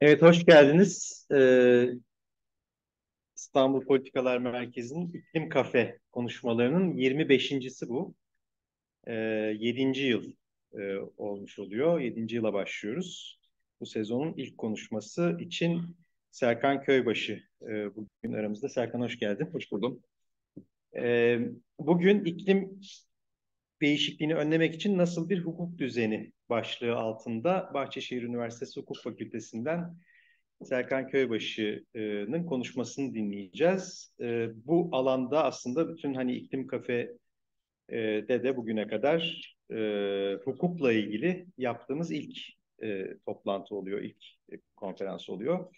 Evet, hoş geldiniz. Ee, İstanbul Politikalar Merkezi'nin İklim Kafe konuşmalarının 25.si bu. Ee, 7. yıl e, olmuş oluyor. 7. yıla başlıyoruz. Bu sezonun ilk konuşması için Serkan Köybaşı e, bugün aramızda. Serkan hoş geldin. Hoş buldum. Ee, bugün iklim değişikliğini önlemek için nasıl bir hukuk düzeni başlığı altında Bahçeşehir Üniversitesi Hukuk Fakültesinden Serkan Köybaşı'nın konuşmasını dinleyeceğiz. Ee, bu alanda aslında bütün hani iklim kafe de de bugüne kadar e, hukukla ilgili yaptığımız ilk e, toplantı oluyor, ilk e, konferans oluyor.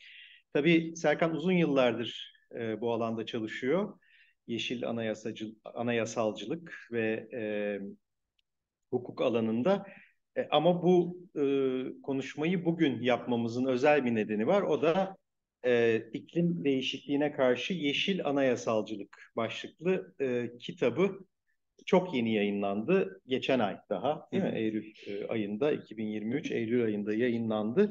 Tabii Serkan uzun yıllardır e, bu alanda çalışıyor. Yeşil anayasacı, anayasalcılık ve e, hukuk alanında. E, ama bu e, konuşmayı bugün yapmamızın özel bir nedeni var. O da e, iklim değişikliğine karşı yeşil anayasalcılık başlıklı e, kitabı çok yeni yayınlandı. Geçen ay daha değil mi? Eylül e, ayında 2023 Eylül ayında yayınlandı.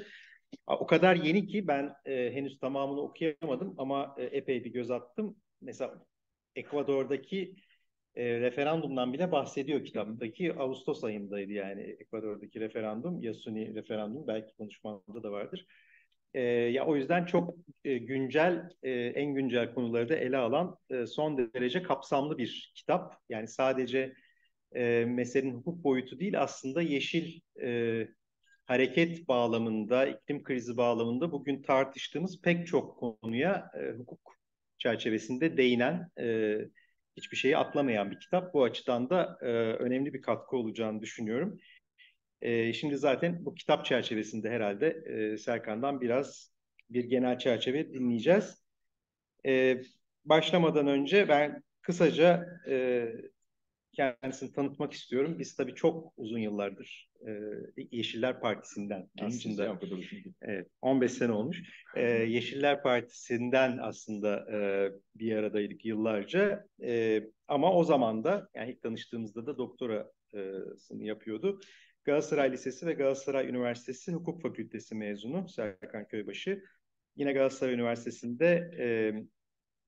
O kadar yeni ki ben e, henüz tamamını okuyamadım ama e, epey bir göz attım. Mesela Ekvador'daki e, referandumdan bile bahsediyor kitaptaki. Ağustos ayındaydı yani Ekvador'daki referandum. Yasuni referandum belki konuşmamda da vardır. E, ya o yüzden çok e, güncel, e, en güncel konuları da ele alan e, son derece kapsamlı bir kitap. Yani sadece e, meselenin hukuk boyutu değil aslında yeşil e, hareket bağlamında, iklim krizi bağlamında bugün tartıştığımız pek çok konuya e, hukuk çerçevesinde değinen, e, hiçbir şeyi atlamayan bir kitap. Bu açıdan da e, önemli bir katkı olacağını düşünüyorum. E, şimdi zaten bu kitap çerçevesinde herhalde e, Serkan'dan biraz bir genel çerçeve dinleyeceğiz. E, başlamadan önce ben kısaca e, kendisini tanıtmak istiyorum. Biz tabii çok uzun yıllardır e, Yeşiller Partisi'nden aslında evet, 15 sene olmuş. E, Yeşiller Partisi'nden aslında e, bir aradaydık yıllarca. E, ama o zaman da yani ilk tanıştığımızda da doktorasını yapıyordu. Galatasaray Lisesi ve Galatasaray Üniversitesi Hukuk Fakültesi mezunu Serkan Köybaşı. Yine Galatasaray Üniversitesi'nde e,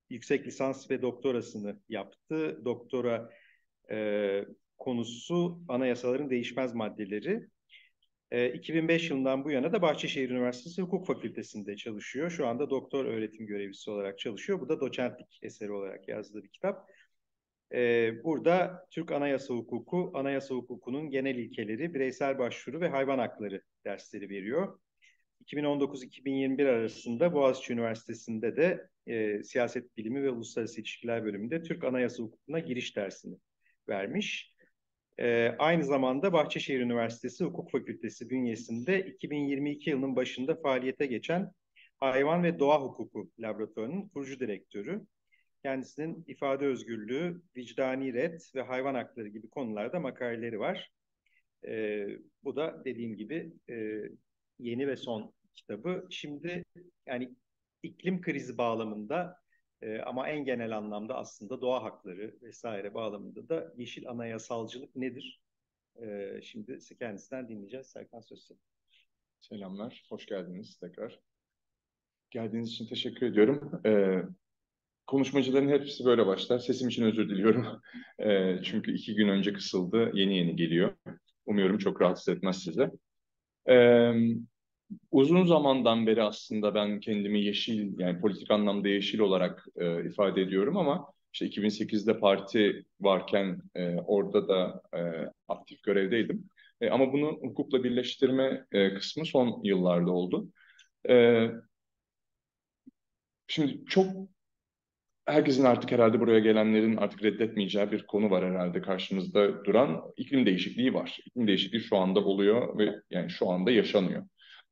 yüksek lisans ve doktorasını yaptı. Doktora e, konusu anayasaların değişmez maddeleri. E, 2005 yılından bu yana da Bahçeşehir Üniversitesi Hukuk Fakültesi'nde çalışıyor. Şu anda doktor öğretim görevlisi olarak çalışıyor. Bu da doçentlik eseri olarak yazdığı bir kitap. E, burada Türk Anayasa Hukuku, Anayasa Hukuku'nun genel ilkeleri, bireysel başvuru ve hayvan hakları dersleri veriyor. 2019-2021 arasında Boğaziçi Üniversitesi'nde de e, siyaset bilimi ve uluslararası ilişkiler bölümünde Türk Anayasa Hukuku'na giriş dersini vermiş. E, aynı zamanda Bahçeşehir Üniversitesi Hukuk Fakültesi bünyesinde 2022 yılının başında faaliyete geçen Hayvan ve Doğa Hukuku Laboratuvarı'nın kurucu direktörü. Kendisinin ifade özgürlüğü, vicdani red ve hayvan hakları gibi konularda makaleleri var. E, bu da dediğim gibi e, yeni ve son kitabı. Şimdi yani iklim krizi bağlamında e, ama en genel anlamda aslında doğa hakları vesaire bağlamında da yeşil anayasalcılık nedir? E, şimdi kendisinden dinleyeceğiz. Serkan Sözsün. Selamlar, hoş geldiniz tekrar. Geldiğiniz için teşekkür ediyorum. Ee, konuşmacıların hepsi böyle başlar. Sesim için özür diliyorum. Ee, çünkü iki gün önce kısıldı, yeni yeni geliyor. Umuyorum çok rahatsız etmez size. Ee, uzun zamandan beri aslında ben kendimi yeşil yani politik anlamda yeşil olarak e, ifade ediyorum ama işte 2008'de parti varken e, orada da e, aktif görevdeydim. E, ama bunu hukukla birleştirme e, kısmı son yıllarda oldu. E, şimdi çok herkesin artık herhalde buraya gelenlerin artık reddetmeyeceği bir konu var herhalde karşımızda duran iklim değişikliği var. İklim değişikliği şu anda oluyor ve yani şu anda yaşanıyor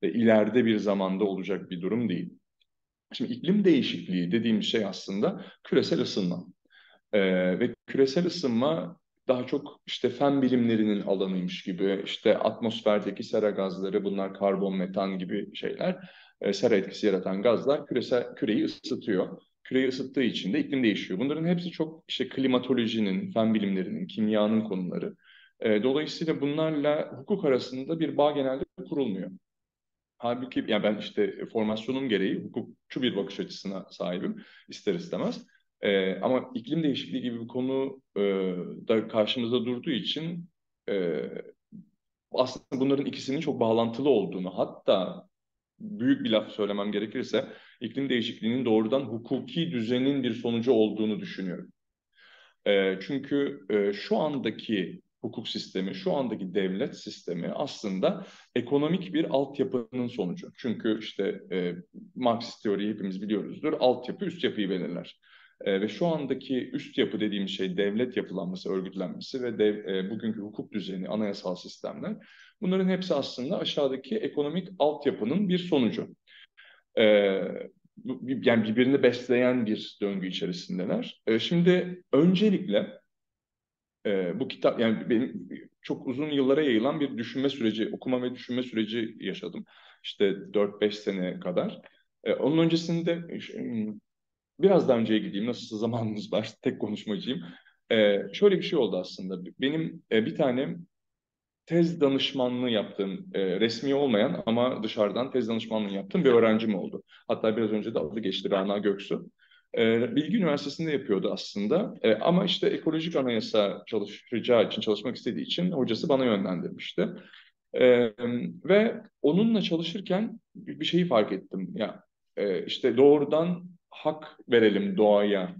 ve ileride bir zamanda olacak bir durum değil. Şimdi iklim değişikliği dediğim şey aslında küresel ısınma. Ee, ve küresel ısınma daha çok işte fen bilimlerinin alanıymış gibi işte atmosferdeki sera gazları bunlar karbon metan gibi şeyler e, sera etkisi yaratan gazlar küresel küreyi ısıtıyor. Küreyi ısıttığı için de iklim değişiyor. Bunların hepsi çok işte klimatolojinin, fen bilimlerinin, kimyanın konuları. E, dolayısıyla bunlarla hukuk arasında bir bağ genelde kurulmuyor. Halbuki yani ben işte formasyonum gereği hukukçu bir bakış açısına sahibim ister istemez. E, ama iklim değişikliği gibi bir konu e, da karşımızda durduğu için e, aslında bunların ikisinin çok bağlantılı olduğunu hatta büyük bir laf söylemem gerekirse iklim değişikliğinin doğrudan hukuki düzenin bir sonucu olduğunu düşünüyorum. E, çünkü e, şu andaki hukuk sistemi, şu andaki devlet sistemi aslında ekonomik bir altyapının sonucu. Çünkü işte e, Marksist teoriyi hepimiz biliyoruzdur. Altyapı üst yapıyı belirler. E, ve şu andaki üst yapı dediğim şey devlet yapılanması, örgütlenmesi ve dev, e, bugünkü hukuk düzeni, anayasal sistemler. Bunların hepsi aslında aşağıdaki ekonomik altyapının bir sonucu. E, yani birbirini besleyen bir döngü içerisindeler. E, şimdi öncelikle e, bu kitap yani benim çok uzun yıllara yayılan bir düşünme süreci, okuma ve düşünme süreci yaşadım. İşte 4-5 sene kadar. E, onun öncesinde biraz daha önceye gideyim. Nasıl zamanımız var? Tek konuşmacıyım. E, şöyle bir şey oldu aslında. Benim e, bir tane tez danışmanlığı yaptığım, e, resmi olmayan ama dışarıdan tez danışmanlığı yaptığım bir öğrencim oldu. Hatta biraz önce de adı geçti Rana Göksu. E, Bilgi Üniversitesi'nde yapıyordu aslında. E, ama işte ekolojik anayasa çalışacağı için, çalışmak istediği için hocası bana yönlendirmişti. E, ve onunla çalışırken bir şeyi fark ettim. Ya e, işte doğrudan hak verelim doğaya,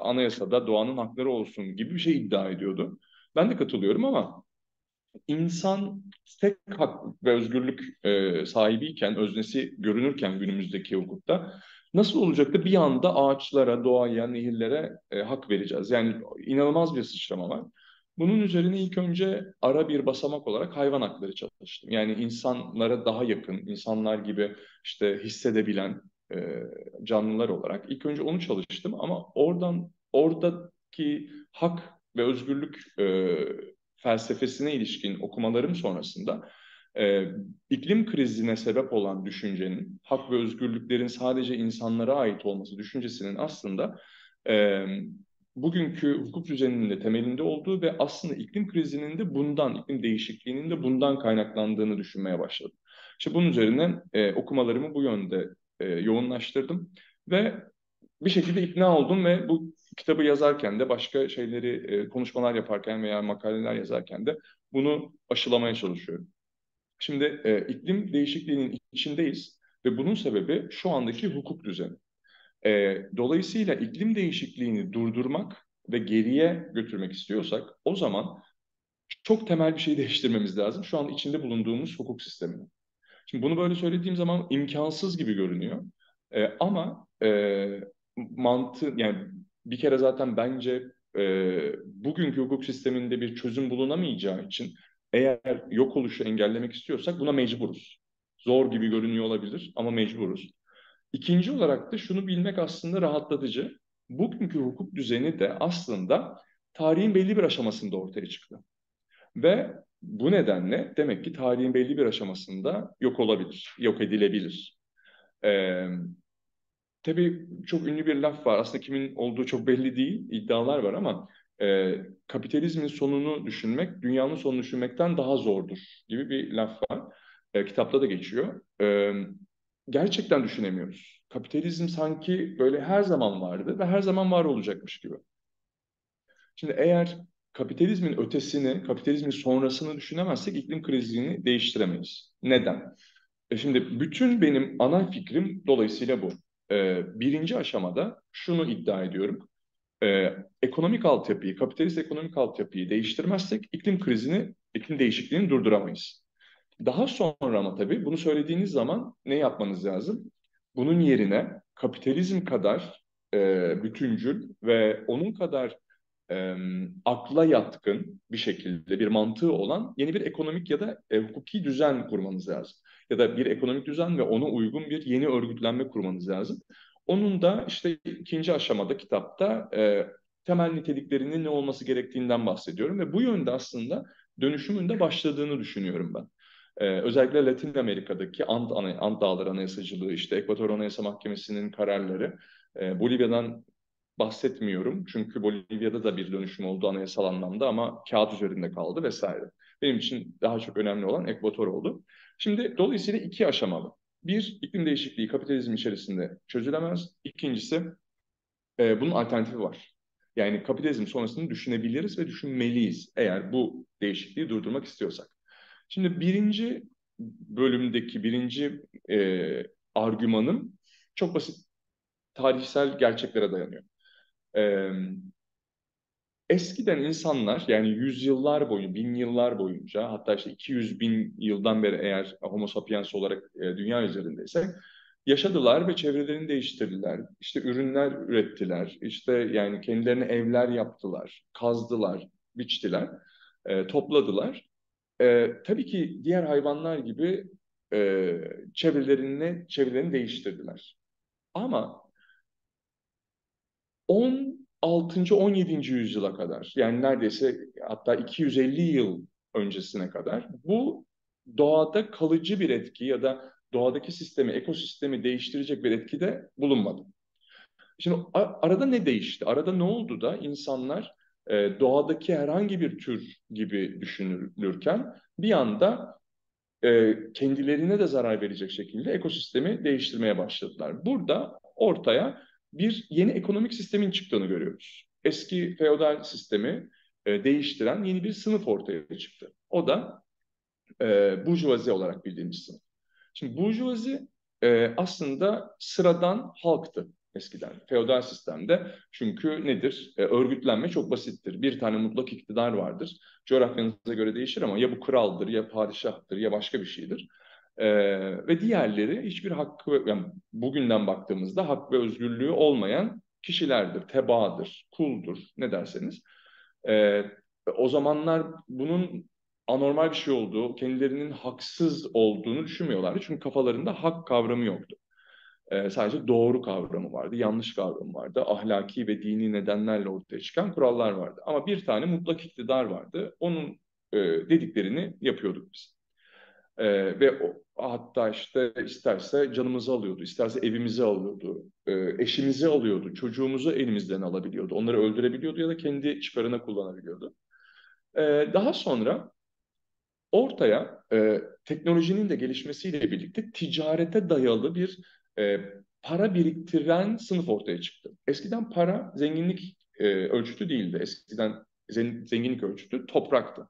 anayasada doğanın hakları olsun gibi bir şey iddia ediyordu. Ben de katılıyorum ama insan tek hak ve özgürlük e, sahibiyken, öznesi görünürken günümüzdeki hukukta nasıl olacak da bir anda ağaçlara, doğaya, nehirlere e, hak vereceğiz? Yani inanılmaz bir sıçrama var. Bunun üzerine ilk önce ara bir basamak olarak hayvan hakları çalıştım. Yani insanlara daha yakın, insanlar gibi işte hissedebilen e, canlılar olarak ilk önce onu çalıştım ama oradan oradaki hak ve özgürlük e, felsefesine ilişkin okumalarım sonrasında e, iklim krizine sebep olan düşüncenin, hak ve özgürlüklerin sadece insanlara ait olması düşüncesinin aslında e, bugünkü hukuk düzeninin de temelinde olduğu ve aslında iklim krizinin de bundan, iklim değişikliğinin de bundan kaynaklandığını düşünmeye başladım. İşte bunun üzerine e, okumalarımı bu yönde e, yoğunlaştırdım ve bir şekilde ikna oldum ve bu kitabı yazarken de başka şeyleri e, konuşmalar yaparken veya makaleler yazarken de bunu aşılamaya çalışıyorum. Şimdi e, iklim değişikliğinin içindeyiz ve bunun sebebi şu andaki hukuk düzeni. E, dolayısıyla iklim değişikliğini durdurmak ve geriye götürmek istiyorsak o zaman çok temel bir şey değiştirmemiz lazım. Şu an içinde bulunduğumuz hukuk sistemini. Şimdi bunu böyle söylediğim zaman imkansız gibi görünüyor. E, ama e, mantı yani bir kere zaten bence e, bugünkü hukuk sisteminde bir çözüm bulunamayacağı için eğer yok oluşu engellemek istiyorsak buna mecburuz. Zor gibi görünüyor olabilir ama mecburuz. İkinci olarak da şunu bilmek aslında rahatlatıcı. Bugünkü hukuk düzeni de aslında tarihin belli bir aşamasında ortaya çıktı. Ve bu nedenle demek ki tarihin belli bir aşamasında yok olabilir, yok edilebilir. Ee, tabii çok ünlü bir laf var. Aslında kimin olduğu çok belli değil, iddialar var ama e, kapitalizmin sonunu düşünmek, dünyanın sonunu düşünmekten daha zordur gibi bir laf var. E, kitapta da geçiyor. E, gerçekten düşünemiyoruz. Kapitalizm sanki böyle her zaman vardı ve her zaman var olacakmış gibi. Şimdi eğer kapitalizmin ötesini, kapitalizmin sonrasını düşünemezsek iklim krizini değiştiremeyiz. Neden? E şimdi bütün benim ana fikrim dolayısıyla bu. Ee, birinci aşamada şunu iddia ediyorum. Ee, ekonomik altyapıyı, kapitalist ekonomik altyapıyı değiştirmezsek iklim krizini, iklim değişikliğini durduramayız. Daha sonra ama tabii bunu söylediğiniz zaman ne yapmanız lazım? Bunun yerine kapitalizm kadar e, bütüncül ve onun kadar e, akla yatkın bir şekilde bir mantığı olan yeni bir ekonomik ya da e, hukuki düzen kurmanız lazım. Ya da bir ekonomik düzen ve ona uygun bir yeni örgütlenme kurmanız lazım. Onun da işte ikinci aşamada kitapta e, temel niteliklerinin ne olması gerektiğinden bahsediyorum ve bu yönde aslında dönüşümün de başladığını düşünüyorum ben. Ee, özellikle Latin Amerika'daki Ant, Ant Dağları Anayasacılığı, işte Ekvator Anayasa Mahkemesi'nin kararları, e, Bolivya'dan bahsetmiyorum. Çünkü Bolivya'da da bir dönüşüm oldu anayasal anlamda ama kağıt üzerinde kaldı vesaire. Benim için daha çok önemli olan Ekvator oldu. Şimdi dolayısıyla iki aşamalı. Bir, iklim değişikliği kapitalizm içerisinde çözülemez. İkincisi, e, bunun alternatifi var. Yani kapitalizm sonrasını düşünebiliriz ve düşünmeliyiz eğer bu değişikliği durdurmak istiyorsak. Şimdi birinci bölümdeki birinci e, argümanım çok basit tarihsel gerçeklere dayanıyor. E, eskiden insanlar yani yüzyıllar boyu, bin yıllar boyunca hatta işte 200 bin yıldan beri eğer homo sapiens olarak e, dünya üzerindeysek yaşadılar ve çevrelerini değiştirdiler. İşte ürünler ürettiler. İşte yani kendilerine evler yaptılar, kazdılar, biçtiler, e, topladılar. E, tabii ki diğer hayvanlar gibi e, çevrelerini, çevrelerini değiştirdiler. Ama 16. 17. yüzyıla kadar yani neredeyse hatta 250 yıl öncesine kadar bu doğada kalıcı bir etki ya da doğadaki sistemi, ekosistemi değiştirecek bir etki de bulunmadı. Şimdi arada ne değişti? Arada ne oldu da insanlar e, doğadaki herhangi bir tür gibi düşünülürken bir anda e, kendilerine de zarar verecek şekilde ekosistemi değiştirmeye başladılar. Burada ortaya bir yeni ekonomik sistemin çıktığını görüyoruz. Eski feodal sistemi e, değiştiren yeni bir sınıf ortaya çıktı. O da e, burjuvazi olarak bildiğimiz sınıf. Şimdi burjuvazi e, aslında sıradan halktı eskiden feodal sistemde. Çünkü nedir? E, örgütlenme çok basittir. Bir tane mutlak iktidar vardır. Coğrafyanıza göre değişir ama ya bu kraldır ya padişahtır ya başka bir şeydir. E, ve diğerleri hiçbir hakkı, yani bugünden baktığımızda hak ve özgürlüğü olmayan kişilerdir, tebaadır, kuldur ne derseniz. E, o zamanlar bunun anormal bir şey olduğu, kendilerinin haksız olduğunu düşünmüyorlardı. Çünkü kafalarında hak kavramı yoktu. E, sadece doğru kavramı vardı, yanlış kavramı vardı. Ahlaki ve dini nedenlerle ortaya çıkan kurallar vardı. Ama bir tane mutlak iktidar vardı. Onun e, dediklerini yapıyorduk biz. E, ve o, hatta işte isterse canımızı alıyordu, isterse evimizi alıyordu, e, eşimizi alıyordu, çocuğumuzu elimizden alabiliyordu. Onları öldürebiliyordu ya da kendi çıkarına kullanabiliyordu. E, daha sonra ortaya e, teknolojinin de gelişmesiyle birlikte ticarete dayalı bir e, para biriktiren sınıf ortaya çıktı. Eskiden para zenginlik e, ölçütü değildi. Eskiden zenginlik ölçütü topraktı.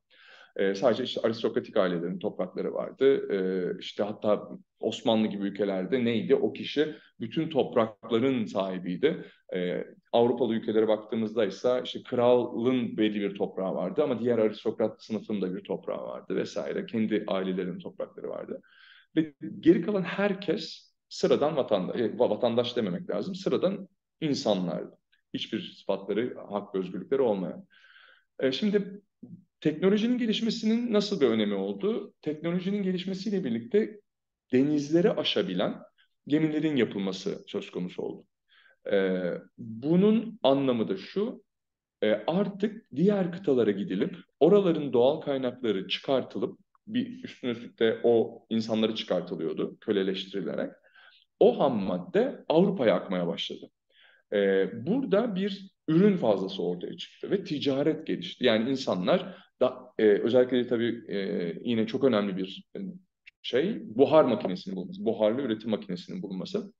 E, sadece işte aristokratik ailelerin toprakları vardı. E, işte hatta Osmanlı gibi ülkelerde neydi? O kişi bütün toprakların sahibiydi. E, Avrupalı ülkelere baktığımızda ise işte kralın belli bir toprağı vardı ama diğer aristokrat sınıfında bir toprağı vardı vesaire. Kendi ailelerinin toprakları vardı. Ve geri kalan herkes sıradan vatandaş, e, vatandaş dememek lazım, sıradan insanlardı. Hiçbir sıfatları, hak ve özgürlükleri olmayan. E, şimdi teknolojinin gelişmesinin nasıl bir önemi oldu? Teknolojinin gelişmesiyle birlikte denizleri aşabilen gemilerin yapılması söz konusu oldu. E, bunun anlamı da şu, e, artık diğer kıtalara gidilip oraların doğal kaynakları çıkartılıp bir üstüne üstlük de o insanları çıkartılıyordu köleleştirilerek o ham madde Avrupa'ya akmaya başladı. Ee, burada bir ürün fazlası ortaya çıktı ve ticaret gelişti. Yani insanlar da e, özellikle tabii e, yine çok önemli bir e, şey buhar makinesinin bulunması, buharlı üretim makinesinin bulunması.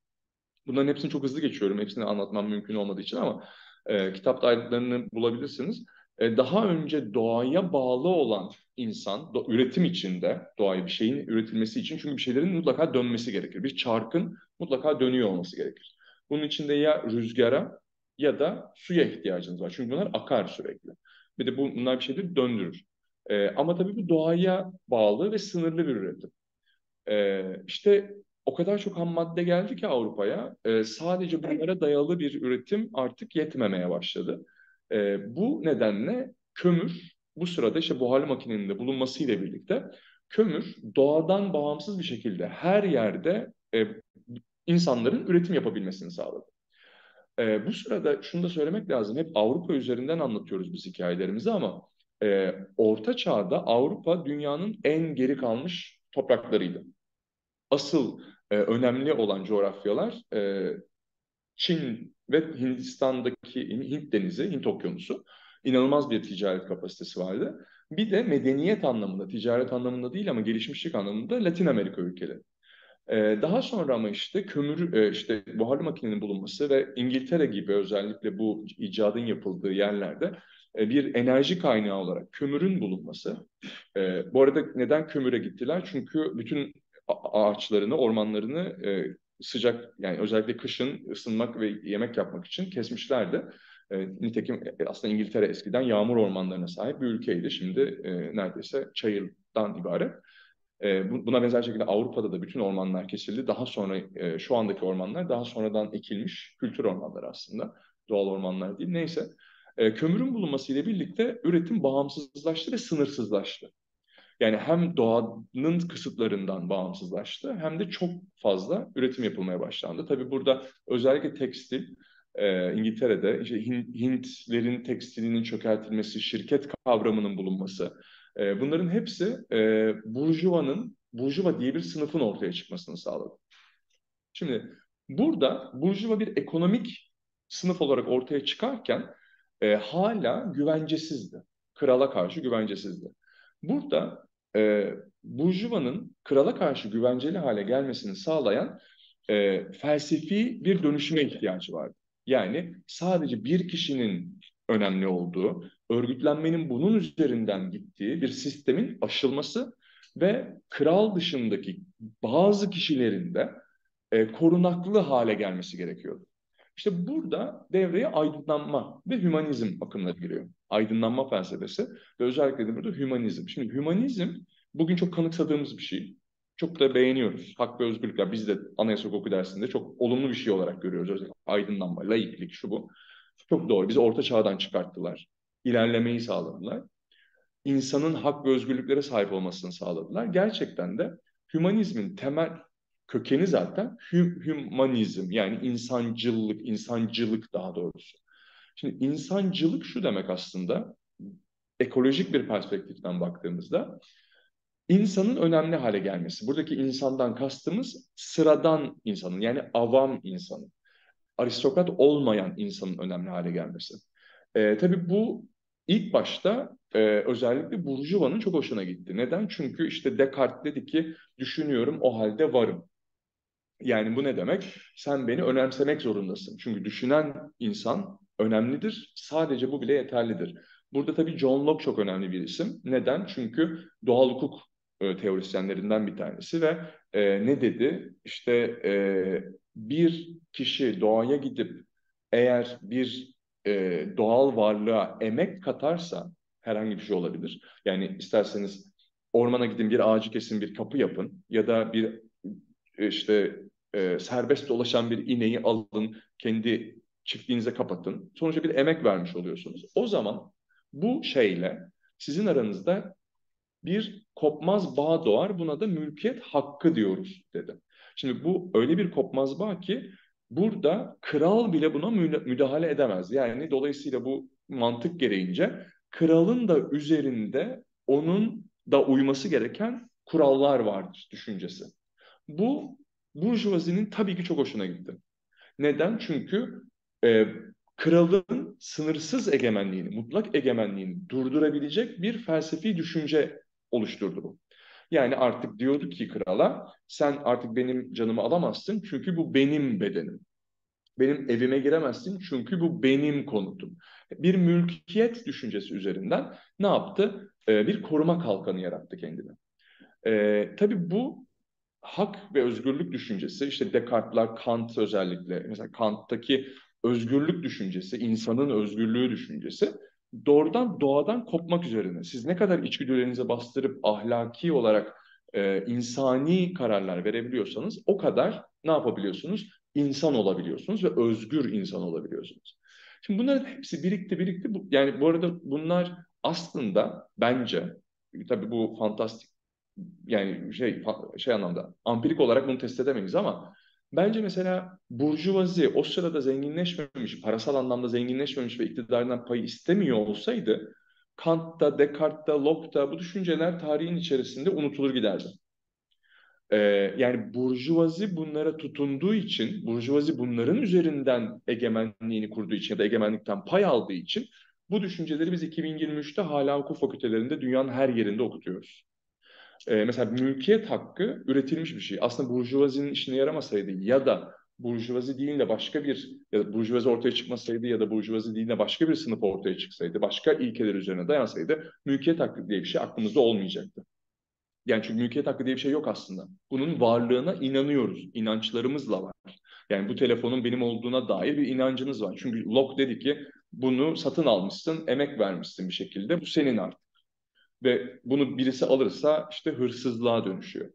Bunların hepsini çok hızlı geçiyorum. Hepsini anlatmam mümkün olmadığı için ama e, kitapta ayrıntılarını bulabilirsiniz. E, daha önce doğaya bağlı olan insan, üretim içinde doğaya bir şeyin üretilmesi için çünkü bir şeylerin mutlaka dönmesi gerekir. Bir çarkın mutlaka dönüyor olması gerekir. Bunun içinde ya rüzgara ya da suya ihtiyacınız var. Çünkü bunlar akar sürekli. Bir de bunlar bir şeyleri döndürür. E, ama tabii bu doğaya bağlı ve sınırlı bir üretim. E, işte o kadar çok ham madde geldi ki Avrupa'ya e, sadece bunlara dayalı bir üretim artık yetmemeye başladı. E, bu nedenle kömür bu sırada işte buharlı makinenin de bulunmasıyla birlikte kömür doğadan bağımsız bir şekilde her yerde e, insanların üretim yapabilmesini sağladı. E, bu sırada şunu da söylemek lazım. Hep Avrupa üzerinden anlatıyoruz biz hikayelerimizi ama e, Orta Çağ'da Avrupa dünyanın en geri kalmış topraklarıydı. Asıl e, önemli olan coğrafyalar e, Çin ve Hindistan'daki Hint Denizi, Hint Okyanusu inanılmaz bir ticaret kapasitesi vardı. Bir de medeniyet anlamında, ticaret anlamında değil ama gelişmişlik anlamında Latin Amerika ülkeleri. Ee, daha sonra ama işte kömür, e, işte buharlı makinenin bulunması ve İngiltere gibi özellikle bu icadın yapıldığı yerlerde e, bir enerji kaynağı olarak kömürün bulunması. E, bu arada neden kömüre gittiler? Çünkü bütün ağaçlarını, ormanlarını sıcak yani özellikle kışın ısınmak ve yemek yapmak için kesmişlerdi. nitekim aslında İngiltere eskiden yağmur ormanlarına sahip bir ülkeydi. Şimdi neredeyse çayırdan ibaret. E, buna benzer şekilde Avrupa'da da bütün ormanlar kesildi. Daha sonra e, şu andaki ormanlar daha sonradan ekilmiş kültür ormanları aslında. Doğal ormanlar değil. Neyse. E, kömürün bulunması ile birlikte üretim bağımsızlaştı ve sınırsızlaştı. Yani hem doğanın kısıtlarından bağımsızlaştı hem de çok fazla üretim yapılmaya başlandı. Tabii burada özellikle tekstil, e, İngiltere'de işte Hintlerin tekstilinin çökertilmesi, şirket kavramının bulunması, e, bunların hepsi e, Burjuva'nın, Burjuva diye bir sınıfın ortaya çıkmasını sağladı. Şimdi burada Burjuva bir ekonomik sınıf olarak ortaya çıkarken e, hala güvencesizdi. Krala karşı güvencesizdi. Burada e, Burjuva'nın krala karşı güvenceli hale gelmesini sağlayan e, felsefi bir dönüşüme ihtiyacı vardı. Yani sadece bir kişinin önemli olduğu, örgütlenmenin bunun üzerinden gittiği bir sistemin aşılması ve kral dışındaki bazı kişilerin de e, korunaklı hale gelmesi gerekiyordu. İşte burada devreye aydınlanma ve hümanizm akımları giriyor. Aydınlanma felsefesi ve özellikle de burada hümanizm. Şimdi hümanizm bugün çok kanıksadığımız bir şey. Çok da beğeniyoruz. Hak ve özgürlükler biz de anayasa hukuku dersinde çok olumlu bir şey olarak görüyoruz. Özellikle aydınlanma, laiklik şu bu. Çok doğru. Bizi orta çağdan çıkarttılar. İlerlemeyi sağladılar. İnsanın hak ve özgürlüklere sahip olmasını sağladılar. Gerçekten de hümanizmin temel kökeni zaten hü hümanizm yani insancılık, insancılık daha doğrusu. Şimdi insancılık şu demek aslında ekolojik bir perspektiften baktığımızda insanın önemli hale gelmesi. Buradaki insandan kastımız sıradan insanın yani avam insanın aristokrat olmayan insanın önemli hale gelmesi. E, tabii bu ilk başta e, özellikle Burjuva'nın çok hoşuna gitti. Neden? Çünkü işte Descartes dedi ki düşünüyorum o halde varım. Yani bu ne demek? Sen beni önemsemek zorundasın. Çünkü düşünen insan önemlidir. Sadece bu bile yeterlidir. Burada tabii John Locke çok önemli bir isim. Neden? Çünkü doğal hukuk e, teorisyenlerinden bir tanesi ve e, ne dedi? İşte e, bir kişi doğaya gidip eğer bir e, doğal varlığa emek katarsa herhangi bir şey olabilir. Yani isterseniz ormana gidin bir ağacı kesin bir kapı yapın ya da bir işte e, serbest dolaşan bir ineği alın kendi çiftliğinize kapatın. Sonuçta bir emek vermiş oluyorsunuz. O zaman bu şeyle sizin aranızda bir kopmaz bağ doğar. Buna da mülkiyet hakkı diyoruz dedi. Şimdi bu öyle bir kopmaz bağ ki burada kral bile buna müdahale edemez. Yani dolayısıyla bu mantık gereğince kralın da üzerinde onun da uyması gereken kurallar vardır düşüncesi. Bu Burjuvazi'nin tabii ki çok hoşuna gitti. Neden? Çünkü e, kralın sınırsız egemenliğini, mutlak egemenliğini durdurabilecek bir felsefi düşünce oluşturdu bu. Yani artık diyordu ki krala sen artık benim canımı alamazsın çünkü bu benim bedenim. Benim evime giremezsin çünkü bu benim konutum. Bir mülkiyet düşüncesi üzerinden ne yaptı? Ee, bir koruma kalkanı yarattı kendine. Ee, tabii bu hak ve özgürlük düşüncesi, işte Descartes'lar, Kant özellikle, mesela Kant'taki özgürlük düşüncesi, insanın özgürlüğü düşüncesi doğrudan doğadan kopmak üzerine. Siz ne kadar içgüdülerinize bastırıp ahlaki olarak e, insani kararlar verebiliyorsanız o kadar ne yapabiliyorsunuz? İnsan olabiliyorsunuz ve özgür insan olabiliyorsunuz. Şimdi bunların hepsi birikti birikti. Yani bu arada bunlar aslında bence tabii bu fantastik yani şey şey anlamda ampirik olarak bunu test edemeyiz ama Bence mesela Burjuvazi o sırada zenginleşmemiş, parasal anlamda zenginleşmemiş ve iktidardan payı istemiyor olsaydı Kant'ta, Descartes'ta, Locke'da bu düşünceler tarihin içerisinde unutulur giderdi. Ee, yani burjuvazi bunlara tutunduğu için, burjuvazi bunların üzerinden egemenliğini kurduğu için ya da egemenlikten pay aldığı için bu düşünceleri biz 2023'te hala hukuk fakültelerinde dünyanın her yerinde okutuyoruz. Ee, mesela mülkiyet hakkı üretilmiş bir şey. Aslında burjuvazinin işine yaramasaydı ya da burjuvazi değil de başka bir ya da burjuvazi ortaya çıkmasaydı ya da burjuvazi değil de başka bir sınıf ortaya çıksaydı, başka ilkeler üzerine dayansaydı mülkiyet hakkı diye bir şey aklımızda olmayacaktı. Yani çünkü mülkiyet hakkı diye bir şey yok aslında. Bunun varlığına inanıyoruz. İnançlarımızla var. Yani bu telefonun benim olduğuna dair bir inancınız var. Çünkü Locke dedi ki bunu satın almışsın, emek vermişsin bir şekilde. Bu senin artık. Ve bunu birisi alırsa işte hırsızlığa dönüşüyor.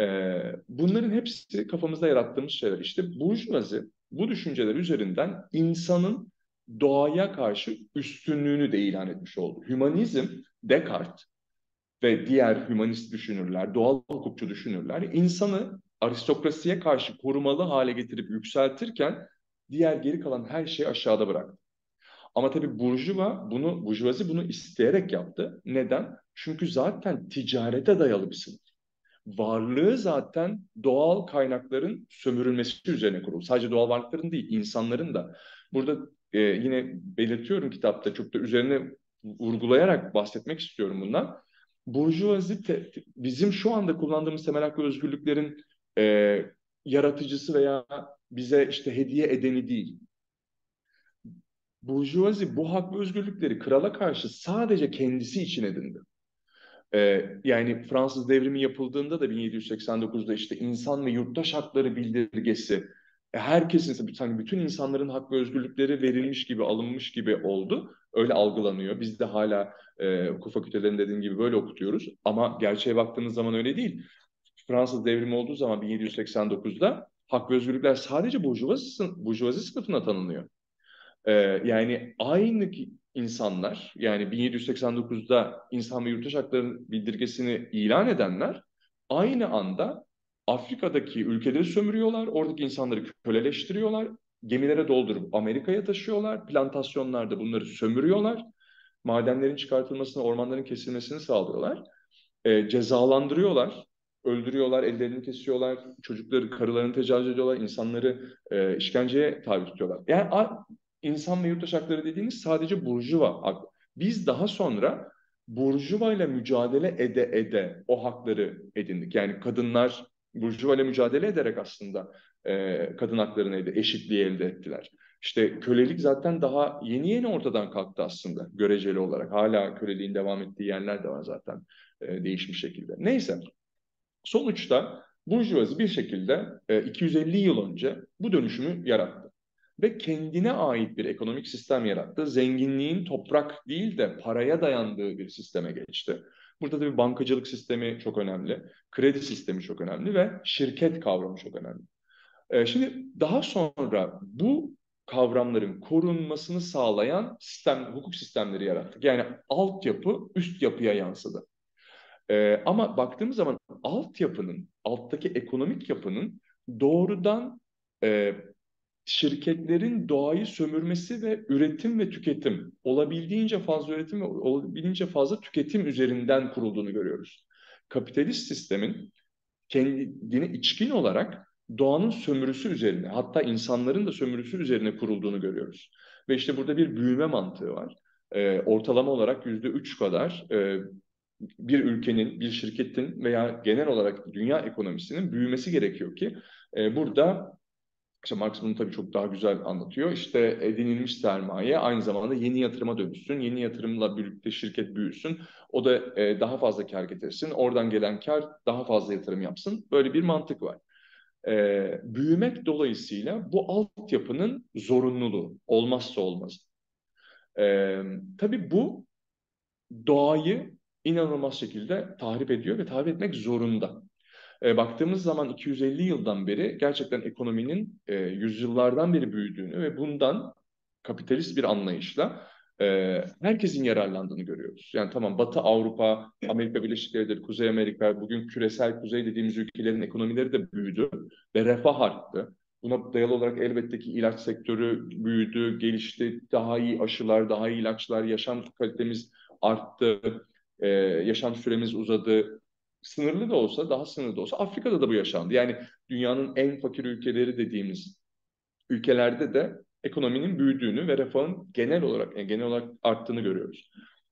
Ee, bunların hepsi kafamızda yarattığımız şeyler. İşte burjuvazi bu düşünceler üzerinden insanın doğaya karşı üstünlüğünü de ilan etmiş oldu. Hümanizm, Descartes ve diğer hümanist düşünürler, doğal hukukçu düşünürler insanı aristokrasiye karşı korumalı hale getirip yükseltirken diğer geri kalan her şeyi aşağıda bıraktı. Ama tabii burjuva bunu, burjuvazi bunu isteyerek yaptı. Neden? Çünkü zaten ticarete dayalı bir sınıf. Varlığı zaten doğal kaynakların sömürülmesi üzerine kurulu. Sadece doğal varlıkların değil, insanların da. Burada e, yine belirtiyorum kitapta çok da üzerine vurgulayarak bahsetmek istiyorum bundan. Burjuvazi te, bizim şu anda kullandığımız temel hak ve özgürlüklerin e, yaratıcısı veya bize işte hediye edeni değil. Burjuvazi bu hak ve özgürlükleri krala karşı sadece kendisi için edindi. Ee, yani Fransız devrimi yapıldığında da 1789'da işte insan ve yurttaş hakları bildirgesi e, herkesin hani bütün insanların hak ve özgürlükleri verilmiş gibi alınmış gibi oldu. Öyle algılanıyor. Biz de hala e, hukuk fakültelerinde dediğim gibi böyle okutuyoruz. Ama gerçeğe baktığınız zaman öyle değil. Fransız devrimi olduğu zaman 1789'da hak ve özgürlükler sadece burjuvazi, burjuvazi sınıfına tanınıyor. Ee, yani aynı insanlar yani 1789'da insan ve yurttaş hakları bildirgesini ilan edenler aynı anda Afrika'daki ülkeleri sömürüyorlar, oradaki insanları köleleştiriyorlar, gemilere doldurup Amerika'ya taşıyorlar, plantasyonlarda bunları sömürüyorlar, madenlerin çıkartılmasını, ormanların kesilmesini sağlıyorlar, e, cezalandırıyorlar, öldürüyorlar, ellerini kesiyorlar, çocukları, karılarını tecavüz ediyorlar, insanları e, işkenceye tabi tutuyorlar. Yani insan ve yurttaş hakları dediğimiz sadece burjuva hak. Biz daha sonra burjuva ile mücadele ede ede o hakları edindik. Yani kadınlar burjuva ile mücadele ederek aslında e, kadın haklarını elde, eşitliği elde ettiler. İşte kölelik zaten daha yeni yeni ortadan kalktı aslında göreceli olarak. Hala köleliğin devam ettiği yerler de var zaten e, değişmiş şekilde. Neyse sonuçta burjuvazi bir şekilde e, 250 yıl önce bu dönüşümü yarattı ve kendine ait bir ekonomik sistem yarattı. Zenginliğin toprak değil de paraya dayandığı bir sisteme geçti. Burada da bir bankacılık sistemi çok önemli, kredi sistemi çok önemli ve şirket kavramı çok önemli. Ee, şimdi daha sonra bu kavramların korunmasını sağlayan sistem, hukuk sistemleri yarattık. Yani altyapı üst yapıya yansıdı. Ee, ama baktığımız zaman altyapının, alttaki ekonomik yapının doğrudan e, şirketlerin doğayı sömürmesi ve üretim ve tüketim, olabildiğince fazla üretim ve olabildiğince fazla tüketim üzerinden kurulduğunu görüyoruz. Kapitalist sistemin kendini içkin olarak doğanın sömürüsü üzerine, hatta insanların da sömürüsü üzerine kurulduğunu görüyoruz. Ve işte burada bir büyüme mantığı var. Ee, ortalama olarak yüzde üç kadar e, bir ülkenin, bir şirketin veya genel olarak dünya ekonomisinin büyümesi gerekiyor ki e, burada işte Marx bunu tabii çok daha güzel anlatıyor. İşte edinilmiş sermaye aynı zamanda yeni yatırıma dönüşsün. Yeni yatırımla birlikte şirket büyüsün. O da e, daha fazla kar getirsin. Oradan gelen kar daha fazla yatırım yapsın. Böyle bir mantık var. E, büyümek dolayısıyla bu altyapının zorunluluğu, olmazsa olmaz. E, tabii bu doğayı inanılmaz şekilde tahrip ediyor ve tahrip etmek zorunda. E, baktığımız zaman 250 yıldan beri gerçekten ekonominin e, yüzyıllardan beri büyüdüğünü ve bundan kapitalist bir anlayışla e, herkesin yararlandığını görüyoruz. Yani tamam Batı Avrupa, Amerika Birleşik Devletleri, Kuzey Amerika, bugün küresel kuzey dediğimiz ülkelerin ekonomileri de büyüdü ve refah arttı. Buna dayalı olarak elbette ki ilaç sektörü büyüdü, gelişti, daha iyi aşılar, daha iyi ilaçlar, yaşam kalitemiz arttı, e, yaşam süremiz uzadı, sınırlı da olsa, daha sınırlı da olsa Afrika'da da bu yaşandı. Yani dünyanın en fakir ülkeleri dediğimiz ülkelerde de ekonominin büyüdüğünü ve refahın genel olarak yani genel olarak arttığını görüyoruz.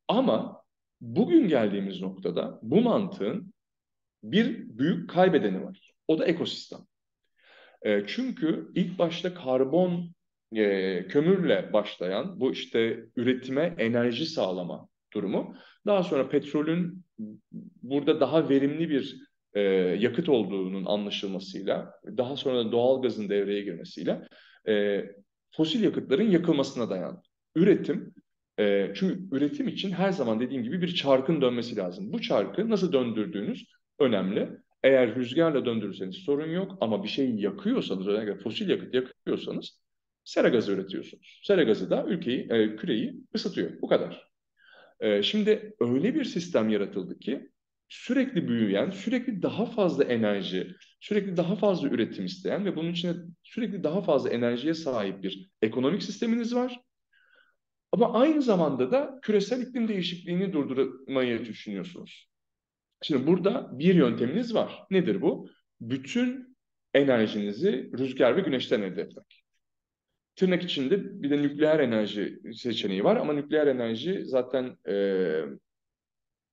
Ama bugün geldiğimiz noktada bu mantığın bir büyük kaybedeni var. O da ekosistem. E, çünkü ilk başta karbon e, kömürle başlayan bu işte üretime enerji sağlama durumu daha sonra petrolün burada daha verimli bir e, yakıt olduğunun anlaşılmasıyla daha sonra doğal gazın devreye girmesiyle e, fosil yakıtların yakılmasına dayandı. Üretim e, çünkü üretim için her zaman dediğim gibi bir çarkın dönmesi lazım. Bu çarkı nasıl döndürdüğünüz önemli. Eğer rüzgarla döndürürseniz sorun yok ama bir şeyi yakıyorsanız, özellikle fosil yakıt yakıyorsanız sera gazı üretiyorsunuz. Sera gazı da ülkeyi, e, küreyi ısıtıyor. Bu kadar. E, şimdi öyle bir sistem yaratıldı ki sürekli büyüyen, sürekli daha fazla enerji, sürekli daha fazla üretim isteyen ve bunun içine sürekli daha fazla enerjiye sahip bir ekonomik sisteminiz var. Ama aynı zamanda da küresel iklim değişikliğini durdurmayı düşünüyorsunuz. Şimdi burada bir yönteminiz var. Nedir bu? Bütün enerjinizi rüzgar ve güneşten elde etmek. Tırnak içinde bir de nükleer enerji seçeneği var ama nükleer enerji zaten e,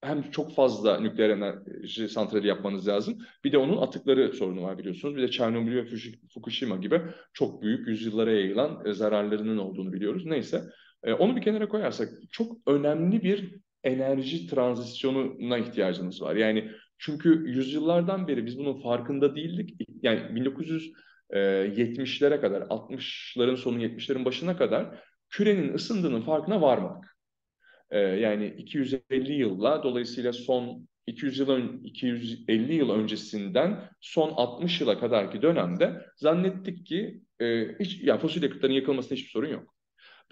hem çok fazla nükleer enerji santrali yapmanız lazım. Bir de onun atıkları sorunu var biliyorsunuz. Bir de Çernobil ve Fukushima gibi çok büyük yüzyıllara yayılan e, zararlarının olduğunu biliyoruz. Neyse e, onu bir kenara koyarsak çok önemli bir enerji tranzisyonuna ihtiyacımız var. Yani çünkü yüzyıllardan beri biz bunun farkında değildik. Yani 1970'lere kadar, 60'ların sonu 70'lerin başına kadar kürenin ısındığının farkına varmadık. Ee, yani 250 yılla dolayısıyla son 200 yıl ön, 250 yıl öncesinden son 60 yıla kadarki dönemde zannettik ki e, hiç yani fosil yakıtların yakılmasında hiçbir sorun yok.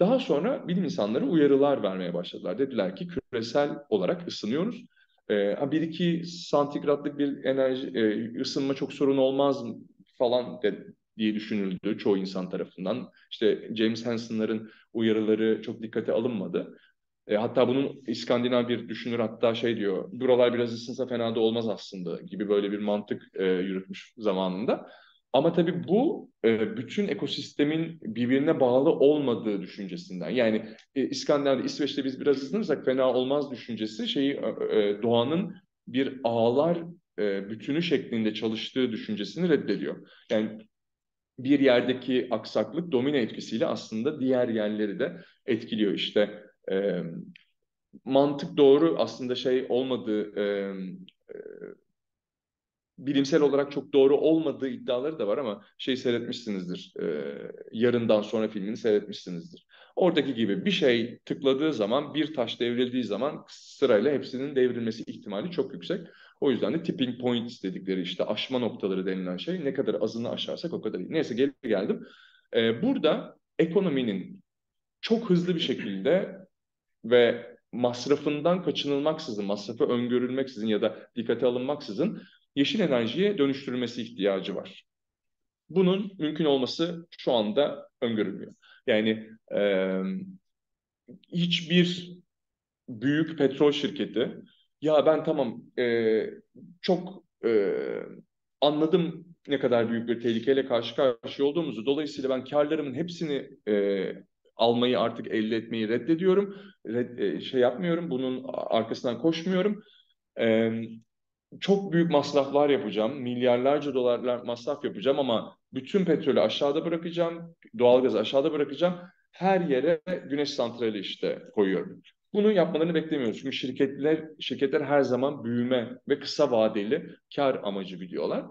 Daha sonra bilim insanları uyarılar vermeye başladılar. Dediler ki küresel olarak ısınıyoruz. Ee, bir iki santigratlık bir enerji e, ısınma çok sorun olmaz falan de, diye düşünüldü çoğu insan tarafından. İşte James Hansen'ların uyarıları çok dikkate alınmadı. E, hatta bunun İskandinav bir düşünür hatta şey diyor, buralar biraz ısınsa fena da olmaz aslında gibi böyle bir mantık e, yürütmüş zamanında. Ama tabii bu e, bütün ekosistemin birbirine bağlı olmadığı düşüncesinden. Yani e, İskandinav'da, İsveç'te biz biraz ısınırsak fena olmaz düşüncesi şeyi e, doğanın bir ağlar bütünü şeklinde çalıştığı düşüncesini reddediyor. Yani bir yerdeki aksaklık domine etkisiyle aslında diğer yerleri de etkiliyor. İşte mantık doğru aslında şey olmadığı bilimsel olarak çok doğru olmadığı iddiaları da var ama şey seyretmişsinizdir. E, yarından sonra filmini seyretmişsinizdir. Oradaki gibi bir şey tıkladığı zaman, bir taş devrildiği zaman sırayla hepsinin devrilmesi ihtimali çok yüksek. O yüzden de tipping point dedikleri işte aşma noktaları denilen şey ne kadar azını aşarsak o kadar iyi. Neyse geri geldim. Ee, burada ekonominin çok hızlı bir şekilde ve masrafından kaçınılmaksızın, masrafı öngörülmeksizin ya da dikkate alınmaksızın yeşil enerjiye dönüştürülmesi ihtiyacı var. Bunun mümkün olması şu anda öngörülmüyor. Yani e, hiçbir büyük petrol şirketi ya ben tamam e, çok e, anladım ne kadar büyük bir tehlikeyle karşı karşıya olduğumuzu. Dolayısıyla ben karlarımın hepsini e, almayı artık elde etmeyi reddediyorum. Red, e, şey yapmıyorum, bunun arkasından koşmuyorum. E, çok büyük masraflar yapacağım, milyarlarca dolarlar masraf yapacağım ama bütün petrolü aşağıda bırakacağım, doğalgazı aşağıda bırakacağım. Her yere güneş santrali işte koyuyorum. Bunu yapmalarını beklemiyoruz. Çünkü şirketler şirketler her zaman büyüme ve kısa vadeli kar amacı biliyorlar.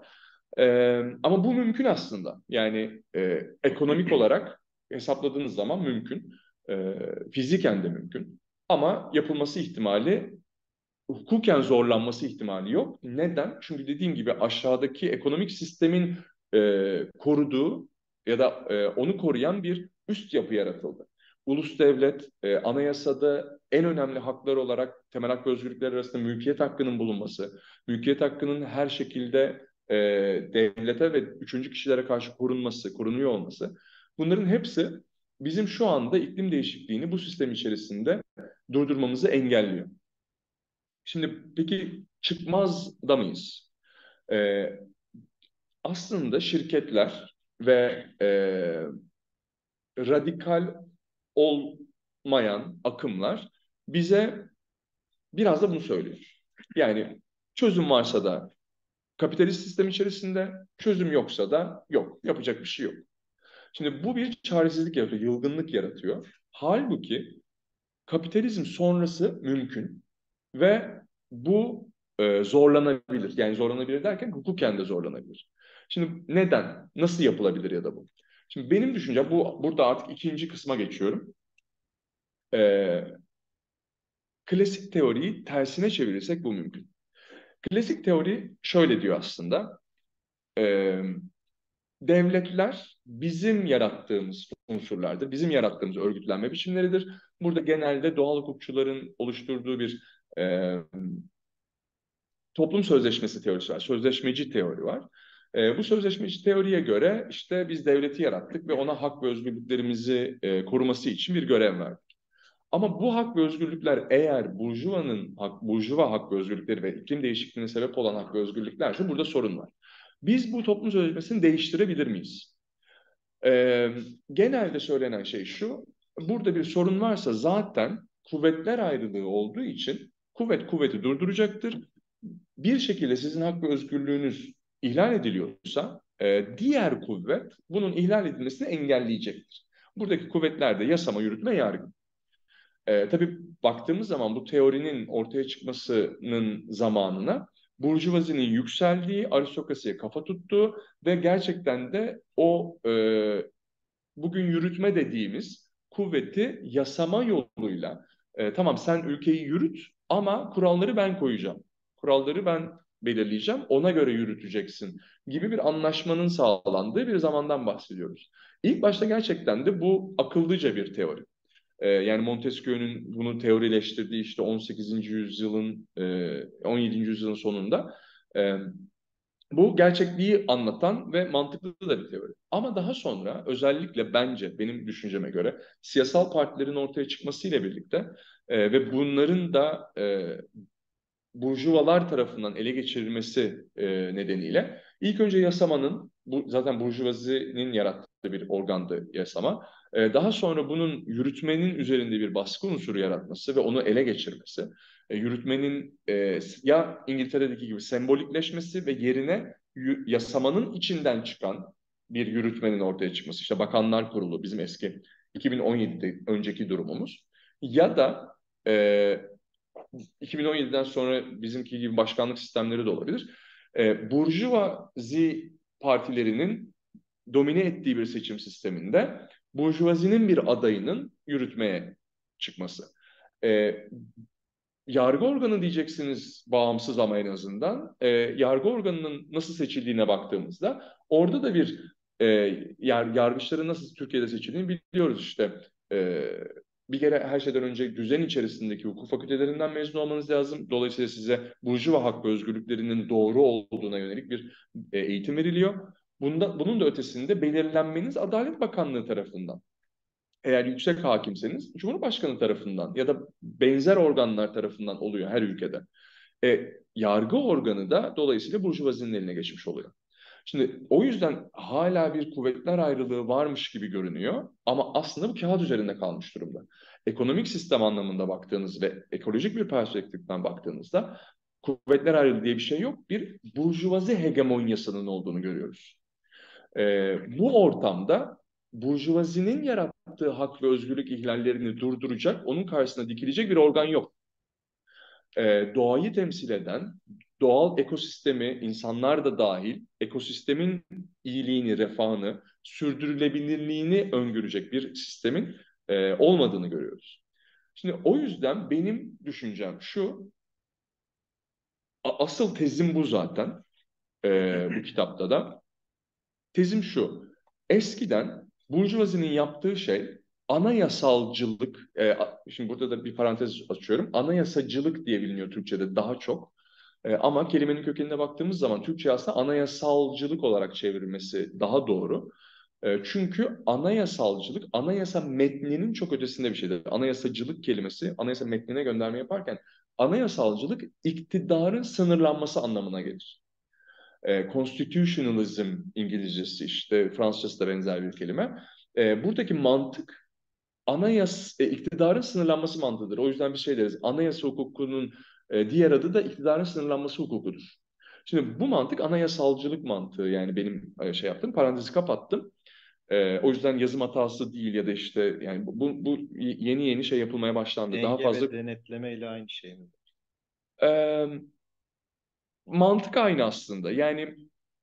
Ee, ama bu mümkün aslında. Yani e, ekonomik olarak hesapladığınız zaman mümkün. E, fiziken de mümkün. Ama yapılması ihtimali hukuken zorlanması ihtimali yok. Neden? Çünkü dediğim gibi aşağıdaki ekonomik sistemin e, koruduğu ya da e, onu koruyan bir üst yapı yaratıldı. Ulus devlet, e, anayasada en önemli haklar olarak temel hak ve özgürlükler arasında mülkiyet hakkının bulunması, mülkiyet hakkının her şekilde e, devlete ve üçüncü kişilere karşı korunması, korunuyor olması. Bunların hepsi bizim şu anda iklim değişikliğini bu sistem içerisinde durdurmamızı engelliyor. Şimdi peki çıkmaz da mıyız? E, aslında şirketler ve e, radikal olmayan akımlar bize biraz da bunu söylüyor. Yani çözüm varsa da kapitalist sistem içerisinde, çözüm yoksa da yok. Yapacak bir şey yok. Şimdi bu bir çaresizlik yaratıyor, yılgınlık yaratıyor. Halbuki kapitalizm sonrası mümkün ve bu e, zorlanabilir. Yani zorlanabilir derken hukuken de zorlanabilir. Şimdi neden? Nasıl yapılabilir ya da bu? Şimdi benim düşüncem bu burada artık ikinci kısma geçiyorum. Ee, klasik teoriyi tersine çevirirsek bu mümkün. Klasik teori şöyle diyor aslında. E, devletler bizim yarattığımız unsurlardır. Bizim yarattığımız örgütlenme biçimleridir. Burada genelde doğal hukukçuların oluşturduğu bir e, toplum sözleşmesi teorisi var. Sözleşmeci teori var. E, bu sözleşmeci teoriye göre işte biz devleti yarattık ve ona hak ve özgürlüklerimizi e, koruması için bir görev verdik. Ama bu hak ve özgürlükler eğer burjuvanın hak, burjuva hak ve özgürlükleri ve iklim değişikliğine sebep olan hak ve özgürlüklerse burada sorun var. Biz bu toplum sözleşmesini değiştirebilir miyiz? Ee, genelde söylenen şey şu, burada bir sorun varsa zaten kuvvetler ayrılığı olduğu için kuvvet kuvveti durduracaktır. Bir şekilde sizin hak ve özgürlüğünüz ihlal ediliyorsa e, diğer kuvvet bunun ihlal edilmesini engelleyecektir. Buradaki kuvvetler de yasama, yürütme, yargı. E, tabii baktığımız zaman bu teorinin ortaya çıkmasının zamanına Burjuvazinin yükseldiği, aristokrasiye kafa tuttuğu ve gerçekten de o e, bugün yürütme dediğimiz kuvveti yasama yoluyla e, tamam sen ülkeyi yürüt ama kuralları ben koyacağım. Kuralları ben belirleyeceğim, ona göre yürüteceksin gibi bir anlaşmanın sağlandığı bir zamandan bahsediyoruz. İlk başta gerçekten de bu akıllıca bir teori. Ee, yani Montesquieu'nun bunu teorileştirdiği işte 18. yüzyılın, e, 17. yüzyılın sonunda e, bu gerçekliği anlatan ve mantıklı da bir teori. Ama daha sonra özellikle bence benim düşünceme göre siyasal partilerin ortaya çıkmasıyla birlikte e, ve bunların da e, burjuvalar tarafından ele geçirilmesi e, nedeniyle ilk önce yasamanın, bu zaten burjuvazinin yarattığı bir organdı yasama, e, daha sonra bunun yürütmenin üzerinde bir baskı unsuru yaratması ve onu ele geçirmesi, e, yürütmenin e, ya İngiltere'deki gibi sembolikleşmesi ve yerine yasamanın içinden çıkan bir yürütmenin ortaya çıkması. İşte Bakanlar Kurulu bizim eski 2017'de önceki durumumuz. Ya da e, 2017'den sonra bizimki gibi başkanlık sistemleri de olabilir. E, Burjuvazi partilerinin domine ettiği bir seçim sisteminde Burjuvazinin bir adayının yürütmeye çıkması. E, yargı organı diyeceksiniz bağımsız ama en azından. E, yargı organının nasıl seçildiğine baktığımızda orada da bir e, yar, yargıçların nasıl Türkiye'de seçildiğini biliyoruz işte. E, bir kere her şeyden önce düzen içerisindeki hukuk fakültelerinden mezun olmanız lazım. Dolayısıyla size burjuva hak ve özgürlüklerinin doğru olduğuna yönelik bir e, eğitim veriliyor. Bunda, bunun da ötesinde belirlenmeniz Adalet Bakanlığı tarafından. Eğer yüksek hakimseniz Cumhurbaşkanı tarafından ya da benzer organlar tarafından oluyor her ülkede. E, yargı organı da dolayısıyla burjuvazinin eline geçmiş oluyor. Şimdi o yüzden hala bir kuvvetler ayrılığı varmış gibi görünüyor ama aslında bu kağıt üzerinde kalmış durumda. Ekonomik sistem anlamında baktığınız ve ekolojik bir perspektiften baktığınızda kuvvetler ayrılığı diye bir şey yok. Bir burjuvazi hegemonyasının olduğunu görüyoruz. Ee, bu ortamda burjuvazinin yarattığı hak ve özgürlük ihlallerini durduracak, onun karşısına dikilecek bir organ yok. Ee, doğayı temsil eden, doğal ekosistemi, insanlar da dahil, ekosistemin iyiliğini, refahını, sürdürülebilirliğini öngörecek bir sistemin e, olmadığını görüyoruz. Şimdi o yüzden benim düşüncem şu, asıl tezim bu zaten e, bu kitapta da. Tezim şu, eskiden Burjuvazi'nin yaptığı şey anayasalcılık, e, şimdi burada da bir parantez açıyorum, anayasacılık diye biliniyor Türkçe'de daha çok. E, ama kelimenin kökenine baktığımız zaman Türkçe aslında anayasalcılık olarak çevrilmesi daha doğru. E, çünkü anayasalcılık, anayasa metninin çok ötesinde bir şeydir. Anayasacılık kelimesi, anayasa metnine gönderme yaparken anayasalcılık iktidarın sınırlanması anlamına gelir. E, constitutionalism İngilizcesi işte Fransızcası da benzer bir kelime. E, buradaki mantık anayas e, iktidarın sınırlanması mantığıdır. O yüzden bir şey deriz. Anayasa hukukunun e, diğer adı da iktidarın sınırlanması hukukudur. Şimdi bu mantık anayasalcılık mantığı yani benim e, şey yaptım parantezi kapattım. E, o yüzden yazım hatası değil ya da işte yani bu, bu yeni yeni şey yapılmaya başlandı. Denge Daha fazla ve denetleme ile aynı şey mi? e, mantık aynı aslında. Yani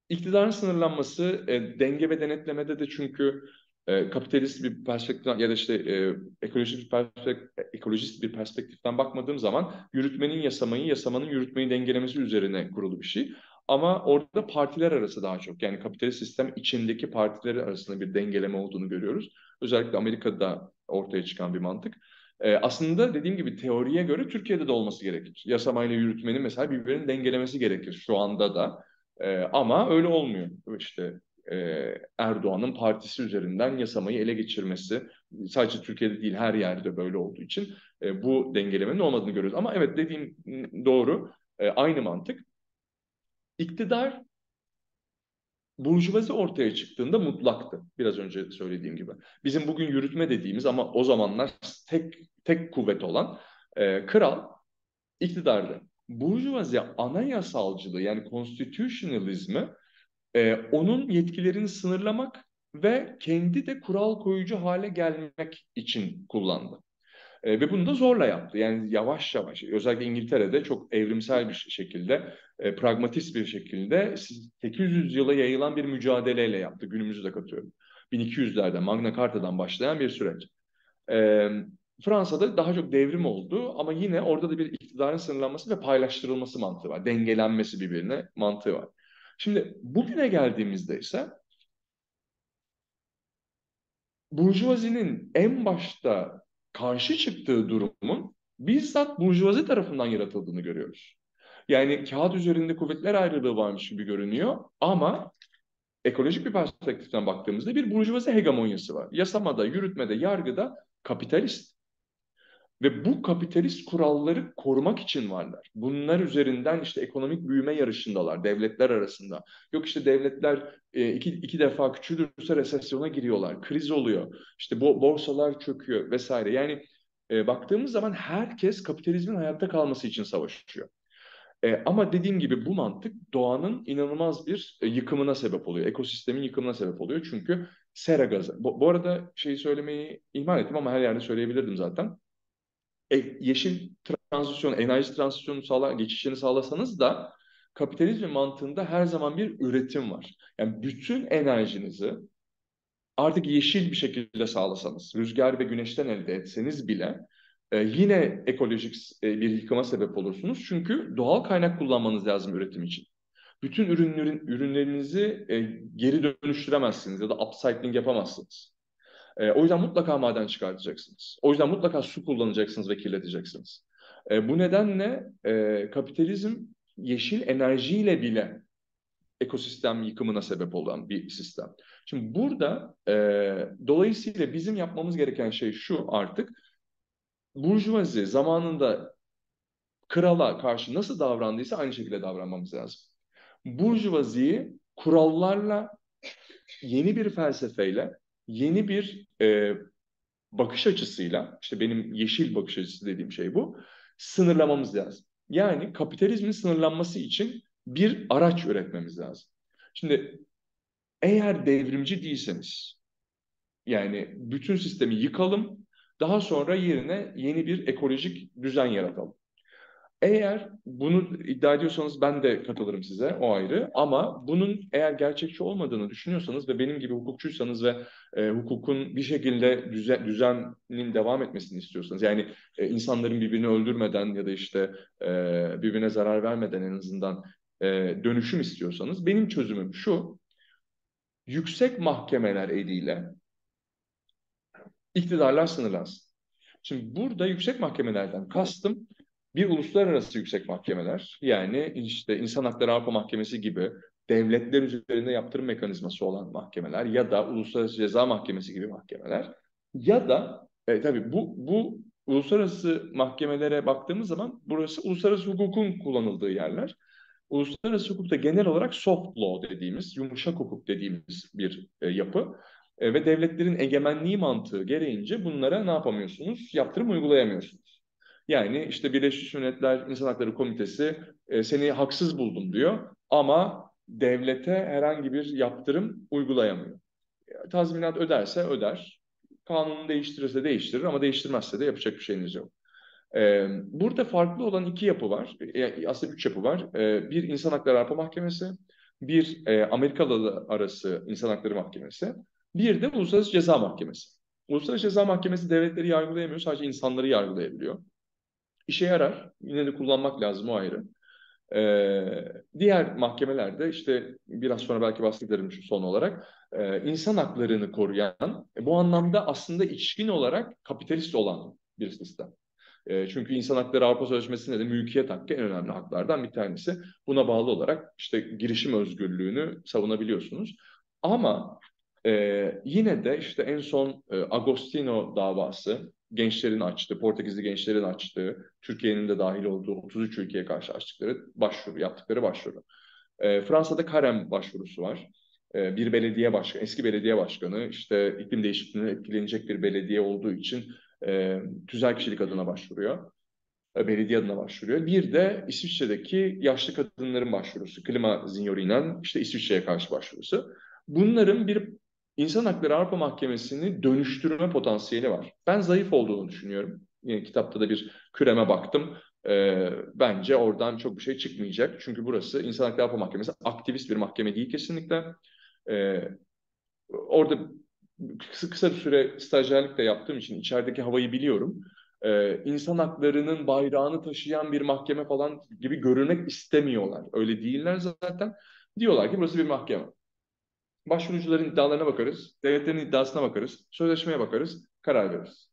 iktidarın sınırlanması e, denge ve denetlemede de çünkü e, kapitalist bir perspektiften ya da işte e, ekolojist bir perspektif, ekolojist bir perspektiften bakmadığım zaman yürütmenin yasamayı, yasamanın yürütmeyi dengelemesi üzerine kurulu bir şey. Ama orada partiler arası daha çok yani kapitalist sistem içindeki partiler arasında bir dengeleme olduğunu görüyoruz. Özellikle Amerika'da ortaya çıkan bir mantık. Ee, aslında dediğim gibi teoriye göre Türkiye'de de olması gerekir. Yasamayla yürütmenin mesela birbirinin dengelemesi gerekir şu anda da. Ee, ama öyle olmuyor. İşte e, Erdoğan'ın partisi üzerinden yasamayı ele geçirmesi sadece Türkiye'de değil her yerde böyle olduğu için e, bu dengelemenin olmadığını görüyoruz. Ama evet dediğim doğru e, aynı mantık. İktidar burjuvazi ortaya çıktığında mutlaktı. Biraz önce söylediğim gibi. Bizim bugün yürütme dediğimiz ama o zamanlar tek tek kuvvet olan e, kral iktidardı. Burjuvazi anayasalcılığı yani constitutionalizmi e, onun yetkilerini sınırlamak ve kendi de kural koyucu hale gelmek için kullandı. E, ve bunu da zorla yaptı. Yani yavaş yavaş, özellikle İngiltere'de çok evrimsel bir şekilde, e, pragmatist bir şekilde 800 yıla yayılan bir mücadeleyle yaptı. Günümüzü de katıyorum. 1200'lerde Magna Carta'dan başlayan bir süreç. E, Fransa'da daha çok devrim oldu ama yine orada da bir iktidarın sınırlanması ve paylaştırılması mantığı var. Dengelenmesi birbirine mantığı var. Şimdi bugüne geldiğimizde ise Burjuvazi'nin en başta karşı çıktığı durumun bizzat Burjuvazi tarafından yaratıldığını görüyoruz. Yani kağıt üzerinde kuvvetler ayrılığı varmış gibi görünüyor ama ekolojik bir perspektiften baktığımızda bir burjuvazi hegemonyası var. Yasamada, yürütmede, yargıda kapitalist. Ve bu kapitalist kuralları korumak için varlar. Bunlar üzerinden işte ekonomik büyüme yarışındalar devletler arasında. Yok işte devletler e, iki, iki defa küçülürse resesyona giriyorlar, kriz oluyor. İşte bu borsalar çöküyor vesaire. Yani e, baktığımız zaman herkes kapitalizmin hayatta kalması için savaşıyor. E, ama dediğim gibi bu mantık doğanın inanılmaz bir e, yıkımına sebep oluyor. Ekosistemin yıkımına sebep oluyor. Çünkü sera gazı. Bu, bu arada şeyi söylemeyi ihmal ettim ama her yerde söyleyebilirdim zaten e, yeşil transisyon, enerji transisyonu sağla, geçişini sağlasanız da kapitalizm mantığında her zaman bir üretim var. Yani bütün enerjinizi artık yeşil bir şekilde sağlasanız, rüzgar ve güneşten elde etseniz bile e, yine ekolojik e, bir yıkıma sebep olursunuz. Çünkü doğal kaynak kullanmanız lazım üretim için. Bütün ürünlerin ürünlerinizi e, geri dönüştüremezsiniz ya da upcycling yapamazsınız. E, o yüzden mutlaka maden çıkartacaksınız. O yüzden mutlaka su kullanacaksınız ve kirleteceksiniz. E, bu nedenle e, kapitalizm yeşil enerjiyle bile ekosistem yıkımına sebep olan bir sistem. Şimdi burada e, dolayısıyla bizim yapmamız gereken şey şu artık burjuvazi zamanında krala karşı nasıl davrandıysa aynı şekilde davranmamız lazım. Burjuvaziyi kurallarla, yeni bir felsefeyle yeni bir e, bakış açısıyla, işte benim yeşil bakış açısı dediğim şey bu, sınırlamamız lazım. Yani kapitalizmin sınırlanması için bir araç üretmemiz lazım. Şimdi eğer devrimci değilseniz, yani bütün sistemi yıkalım, daha sonra yerine yeni bir ekolojik düzen yaratalım. Eğer bunu iddia ediyorsanız ben de katılırım size o ayrı ama bunun eğer gerçekçi olmadığını düşünüyorsanız ve benim gibi hukukçuysanız ve e, hukukun bir şekilde düzen, düzenin devam etmesini istiyorsanız yani e, insanların birbirini öldürmeden ya da işte e, birbirine zarar vermeden en azından e, dönüşüm istiyorsanız benim çözümüm şu yüksek mahkemeler eliyle iktidarlar sınırlansın. Şimdi burada yüksek mahkemelerden kastım bir uluslararası yüksek mahkemeler yani işte İnsan Hakları Avrupa Mahkemesi gibi devletler üzerinde yaptırım mekanizması olan mahkemeler ya da Uluslararası Ceza Mahkemesi gibi mahkemeler ya da e, tabii bu bu uluslararası mahkemelere baktığımız zaman burası uluslararası hukukun kullanıldığı yerler. Uluslararası hukukta genel olarak soft law dediğimiz, yumuşak hukuk dediğimiz bir e, yapı. E, ve devletlerin egemenliği mantığı gereğince bunlara ne yapamıyorsunuz? Yaptırım uygulayamıyorsunuz. Yani işte Birleşmiş Milletler İnsan Hakları Komitesi e, seni haksız buldum diyor ama devlete herhangi bir yaptırım uygulayamıyor. Tazminat öderse öder, kanunu değiştirirse değiştirir ama değiştirmezse de yapacak bir şeyiniz yok. Ee, burada farklı olan iki yapı var. E, aslında üç yapı var. Ee, bir İnsan Hakları Avrupa Mahkemesi, bir e, Amerikalı arası İnsan Hakları Mahkemesi, bir de Uluslararası Ceza Mahkemesi. Uluslararası Ceza Mahkemesi devletleri yargılayamıyor, sadece insanları yargılayabiliyor. İşe yarar, yine de kullanmak lazım o ayrı. Ee, diğer mahkemelerde işte biraz sonra belki bahsederim şu son olarak e, insan haklarını koruyan bu anlamda aslında içkin olarak kapitalist olan bir sistem. E, çünkü insan hakları Avrupa Sözleşmesi'nde de mülkiyet hakkı en önemli haklardan bir tanesi. Buna bağlı olarak işte girişim özgürlüğünü savunabiliyorsunuz. Ama e, yine de işte en son e, Agostino davası gençlerin açtığı, Portekizli gençlerin açtığı, Türkiye'nin de dahil olduğu 33 ülkeye karşı açtıkları başvuru, yaptıkları başvuru. E, Fransa'da Karem başvurusu var. E, bir belediye başkanı, eski belediye başkanı işte iklim değişikliğine etkilenecek bir belediye olduğu için e, tüzel kişilik adına başvuruyor. E, belediye adına başvuruyor. Bir de İsviçre'deki yaşlı kadınların başvurusu. Klima Zinyorinen işte İsviçre'ye karşı başvurusu. Bunların bir İnsan Hakları Avrupa Mahkemesi'ni dönüştürme potansiyeli var. Ben zayıf olduğunu düşünüyorum. Yine kitapta da bir küreme baktım. E, bence oradan çok bir şey çıkmayacak. Çünkü burası İnsan Hakları Avrupa Mahkemesi aktivist bir mahkeme değil kesinlikle. E, orada kısa, kısa bir süre stajyerlik de yaptığım için içerideki havayı biliyorum. Ee, insan haklarının bayrağını taşıyan bir mahkeme falan gibi görünmek istemiyorlar. Öyle değiller zaten. Diyorlar ki burası bir mahkeme. Başvurucuların iddialarına bakarız, devletlerin iddiasına bakarız, sözleşmeye bakarız, karar veririz.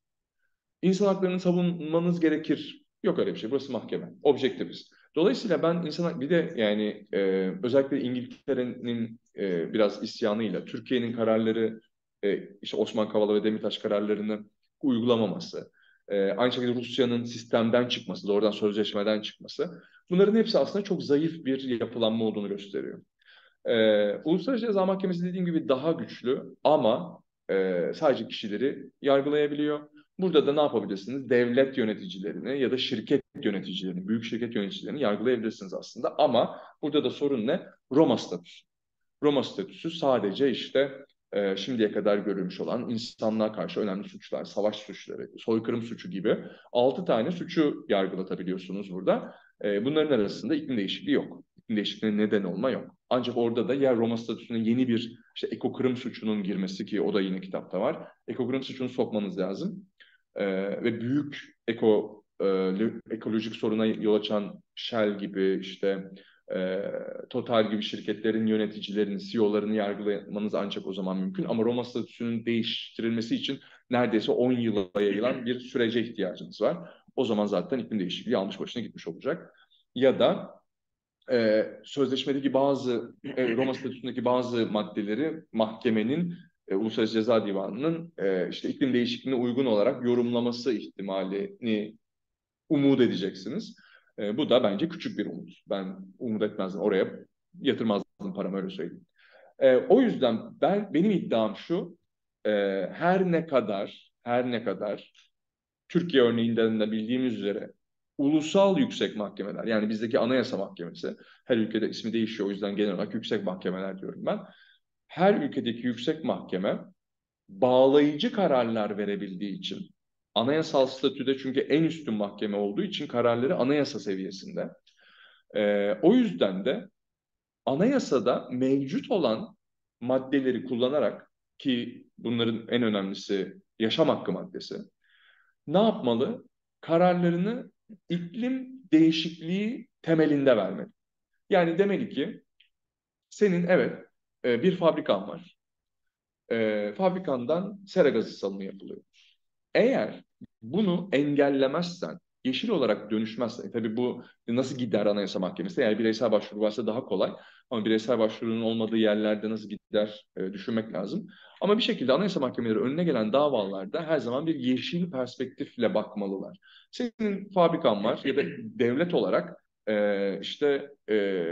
İnsan haklarını savunmanız gerekir. Yok öyle bir şey. Burası mahkeme. Objektifiz. Dolayısıyla ben insan bir de yani e, özellikle İngiltere'nin e, biraz isyanıyla Türkiye'nin kararları e, işte Osman Kavala ve Demirtaş kararlarını uygulamaması, e, aynı şekilde Rusya'nın sistemden çıkması, doğrudan sözleşmeden çıkması bunların hepsi aslında çok zayıf bir yapılanma olduğunu gösteriyor. E, Uluslararası Ceza Mahkemesi dediğim gibi daha güçlü ama e, sadece kişileri yargılayabiliyor. Burada da ne yapabilirsiniz? Devlet yöneticilerini ya da şirket yöneticilerini, büyük şirket yöneticilerini yargılayabilirsiniz aslında. Ama burada da sorun ne? Roma statüsü. Roma statüsü sadece işte e, şimdiye kadar görülmüş olan insanlığa karşı önemli suçlar, savaş suçları, soykırım suçu gibi altı tane suçu yargılatabiliyorsunuz burada. E, bunların arasında iklim değişikliği yok. İklim değişikliğine neden olma yok. Ancak orada da ya Roma statüsüne yeni bir işte ekokırım suçunun girmesi ki o da yine kitapta var. Ekokırım suçunu sokmanız lazım. E, ve büyük eko e, ekolojik soruna yol açan Shell gibi işte e, Total gibi şirketlerin yöneticilerini, CEO'larını yargılamanız ancak o zaman mümkün. Ama Roma statüsünün değiştirilmesi için neredeyse 10 yıla yayılan bir sürece ihtiyacınız var. O zaman zaten iklim değişikliği almış başına gitmiş olacak. Ya da e, sözleşmedeki bazı, e, Roma statüsündeki bazı maddeleri mahkemenin, e, Uluslararası Ceza Divanı'nın e, işte iklim değişikliğine uygun olarak yorumlaması ihtimalini umut edeceksiniz. E, bu da bence küçük bir umut. Ben umut etmezdim. Oraya yatırmazdım paramı öyle söyleyeyim. E, o yüzden ben benim iddiam şu. E, her ne kadar her ne kadar Türkiye örneğinden de bildiğimiz üzere ulusal yüksek mahkemeler yani bizdeki anayasa mahkemesi her ülkede ismi değişiyor o yüzden genel olarak yüksek mahkemeler diyorum ben. Her ülkedeki yüksek mahkeme bağlayıcı kararlar verebildiği için anayasal statüde çünkü en üstün mahkeme olduğu için kararları anayasa seviyesinde. Ee, o yüzden de anayasada mevcut olan maddeleri kullanarak ki bunların en önemlisi yaşam hakkı maddesi ne yapmalı? Kararlarını iklim değişikliği temelinde vermeli. Yani demeli ki senin evet e, bir fabrikan var. E, fabrikandan sera gazı salımı yapılıyor. Eğer bunu engellemezsen, yeşil olarak dönüşmez. E, tabii bu nasıl gider Anayasa Mahkemesi? Eğer bireysel başvuru varsa daha kolay. Ama bireysel başvurunun olmadığı yerlerde nasıl gider e, düşünmek lazım. Ama bir şekilde Anayasa Mahkemeleri önüne gelen davalarda her zaman bir yeşil perspektifle bakmalılar. Senin fabrikan var ya da devlet olarak e, işte e,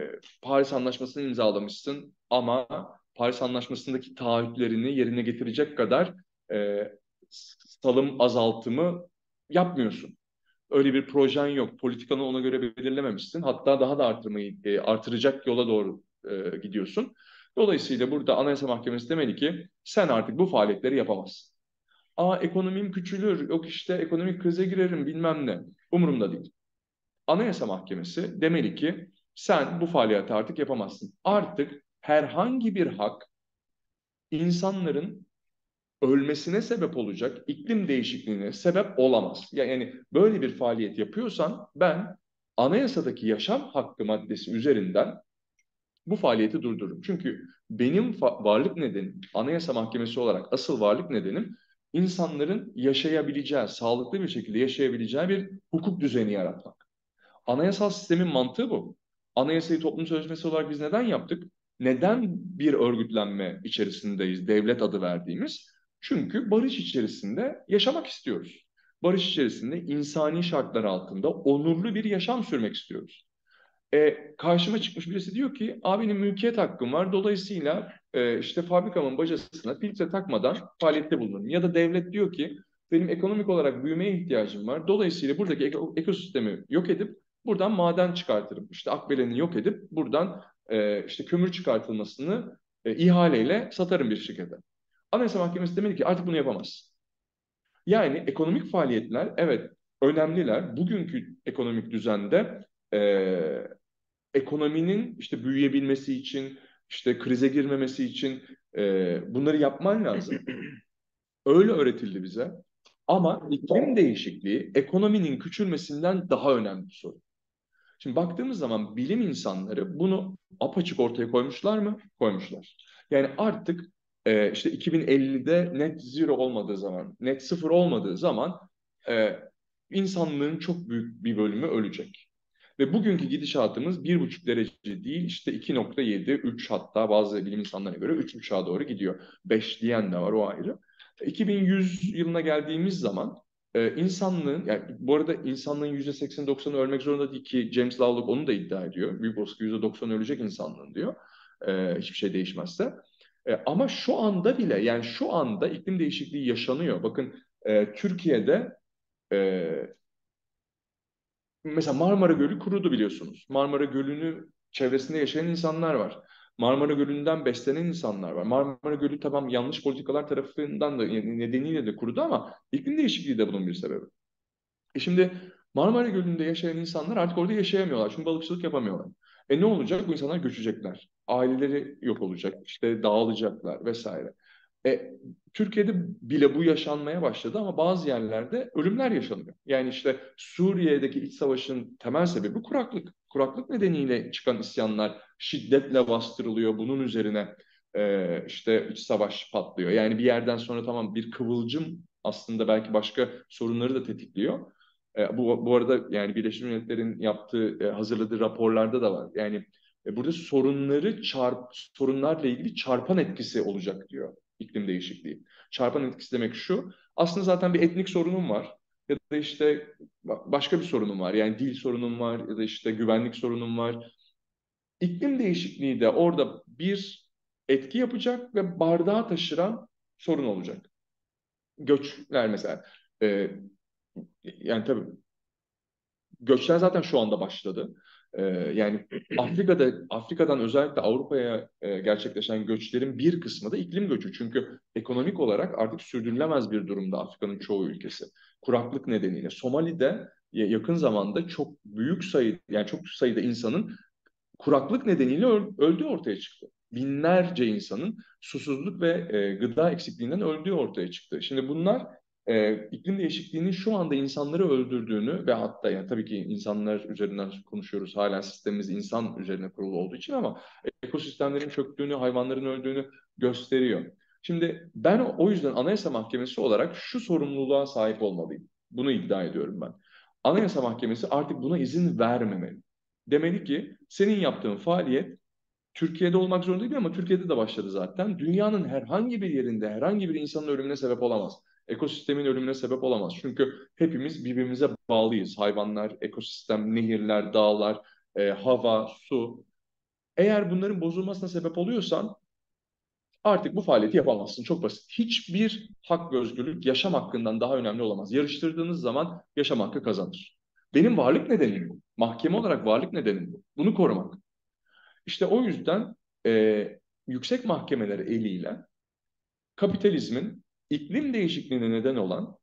Paris Anlaşması'nı imzalamışsın ama Paris Anlaşması'ndaki taahhütlerini yerine getirecek kadar e, salım azaltımı yapmıyorsun. Öyle bir projen yok. Politikanı ona göre belirlememişsin. Hatta daha da artırmayı e, artıracak yola doğru e, gidiyorsun. Dolayısıyla burada Anayasa Mahkemesi demeli ki sen artık bu faaliyetleri yapamazsın. Aa ekonomim küçülür, yok işte ekonomik krize girerim bilmem ne. Umurumda değil. Anayasa Mahkemesi demeli ki sen bu faaliyeti artık yapamazsın. Artık herhangi bir hak insanların ölmesine sebep olacak iklim değişikliğine sebep olamaz. Yani böyle bir faaliyet yapıyorsan ben anayasadaki yaşam hakkı maddesi üzerinden bu faaliyeti durdururum. Çünkü benim varlık nedenim, Anayasa Mahkemesi olarak asıl varlık nedenim insanların yaşayabileceği, sağlıklı bir şekilde yaşayabileceği bir hukuk düzeni yaratmak. Anayasal sistemin mantığı bu. Anayasayı toplum sözleşmesi olarak biz neden yaptık? Neden bir örgütlenme içerisindeyiz, devlet adı verdiğimiz? Çünkü barış içerisinde yaşamak istiyoruz. Barış içerisinde insani şartlar altında onurlu bir yaşam sürmek istiyoruz. E, karşıma çıkmış birisi diyor ki abinin mülkiyet hakkım var dolayısıyla e, işte fabrikamın bacasına filtre takmadan faaliyette bulunurum. Ya da devlet diyor ki benim ekonomik olarak büyümeye ihtiyacım var. Dolayısıyla buradaki ekosistemi yok edip buradan maden çıkartırım. İşte Akbelen'i yok edip buradan e, işte kömür çıkartılmasını e, ihaleyle satarım bir şirkete. Anayasa Mahkemesi demedi ki artık bunu yapamaz. Yani ekonomik faaliyetler evet önemliler. Bugünkü ekonomik düzende e, ekonominin işte büyüyebilmesi için, işte krize girmemesi için e, bunları yapman lazım. Öyle öğretildi bize. Ama iklim değişikliği ekonominin küçülmesinden daha önemli bir sorun. Şimdi baktığımız zaman bilim insanları bunu apaçık ortaya koymuşlar mı? Koymuşlar. Yani artık e, işte 2050'de net zero olmadığı zaman, net sıfır olmadığı zaman e, insanlığın çok büyük bir bölümü ölecek. Ve bugünkü gidişatımız bir buçuk derece değil işte 2.7, 3 hatta bazı bilim insanlarına göre 3.5'a doğru gidiyor. 5 diyen de var o ayrı. 2100 yılına geldiğimiz zaman e, insanlığın, yani bu arada insanlığın %80-90'ı ölmek zorunda değil ki James Lovelock onu da iddia ediyor. Büyük olasılıkla %90 ölecek insanlığın diyor. E, hiçbir şey değişmezse. E, ama şu anda bile yani şu anda iklim değişikliği yaşanıyor. Bakın e, Türkiye'de e, mesela Marmara Gölü kurudu biliyorsunuz. Marmara Gölü'nü çevresinde yaşayan insanlar var. Marmara Gölü'nden beslenen insanlar var. Marmara Gölü tamam yanlış politikalar tarafından da nedeniyle de kurudu ama iklim değişikliği de bunun bir sebebi. E şimdi Marmara Gölü'nde yaşayan insanlar artık orada yaşayamıyorlar. Çünkü balıkçılık yapamıyorlar. E ne olacak? Bu insanlar göçecekler. Aileleri yok olacak. işte dağılacaklar vesaire. E, Türkiye'de bile bu yaşanmaya başladı ama bazı yerlerde ölümler yaşanıyor. Yani işte Suriye'deki iç savaşın temel sebebi kuraklık. Kuraklık nedeniyle çıkan isyanlar şiddetle bastırılıyor. Bunun üzerine e, işte iç savaş patlıyor. Yani bir yerden sonra tamam bir kıvılcım aslında belki başka sorunları da tetikliyor. E, bu, bu arada yani Birleşmiş Milletler'in yaptığı, e, hazırladığı raporlarda da var. Yani e, burada sorunları çarp, sorunlarla ilgili çarpan etkisi olacak diyor iklim değişikliği. Çarpan etkisi demek şu, aslında zaten bir etnik sorunum var ya da işte başka bir sorunum var. Yani dil sorunum var ya da işte güvenlik sorunum var. İklim değişikliği de orada bir etki yapacak ve bardağı taşıran sorun olacak. Göçler mesela. Yani tabii göçler zaten şu anda başladı. Ee, yani Afrika'da Afrika'dan özellikle Avrupa'ya e, gerçekleşen göçlerin bir kısmı da iklim göçü. Çünkü ekonomik olarak artık sürdürülemez bir durumda Afrika'nın çoğu ülkesi. Kuraklık nedeniyle. Somali'de yakın zamanda çok büyük sayı yani çok sayıda insanın kuraklık nedeniyle öldüğü ortaya çıktı. Binlerce insanın susuzluk ve e, gıda eksikliğinden öldüğü ortaya çıktı. Şimdi bunlar e, iklim değişikliğinin şu anda insanları öldürdüğünü ve hatta yani tabii ki insanlar üzerinden konuşuyoruz. Hala sistemimiz insan üzerine kurulu olduğu için ama ekosistemlerin çöktüğünü, hayvanların öldüğünü gösteriyor. Şimdi ben o yüzden Anayasa Mahkemesi olarak şu sorumluluğa sahip olmalıyım. Bunu iddia ediyorum ben. Anayasa Mahkemesi artık buna izin vermemeli. Demeli ki senin yaptığın faaliyet Türkiye'de olmak zorunda değil ama Türkiye'de de başladı zaten. Dünyanın herhangi bir yerinde herhangi bir insanın ölümüne sebep olamaz. Ekosistemin ölümüne sebep olamaz. Çünkü hepimiz birbirimize bağlıyız. Hayvanlar, ekosistem, nehirler, dağlar, e, hava, su. Eğer bunların bozulmasına sebep oluyorsan artık bu faaliyeti yapamazsın. Çok basit. Hiçbir hak ve özgürlük yaşam hakkından daha önemli olamaz. Yarıştırdığınız zaman yaşam hakkı kazanır. Benim varlık nedenim bu. Mahkeme olarak varlık nedenim bu. Bunu korumak. İşte o yüzden e, yüksek mahkemeler eliyle kapitalizmin iklim değişikliğine neden olan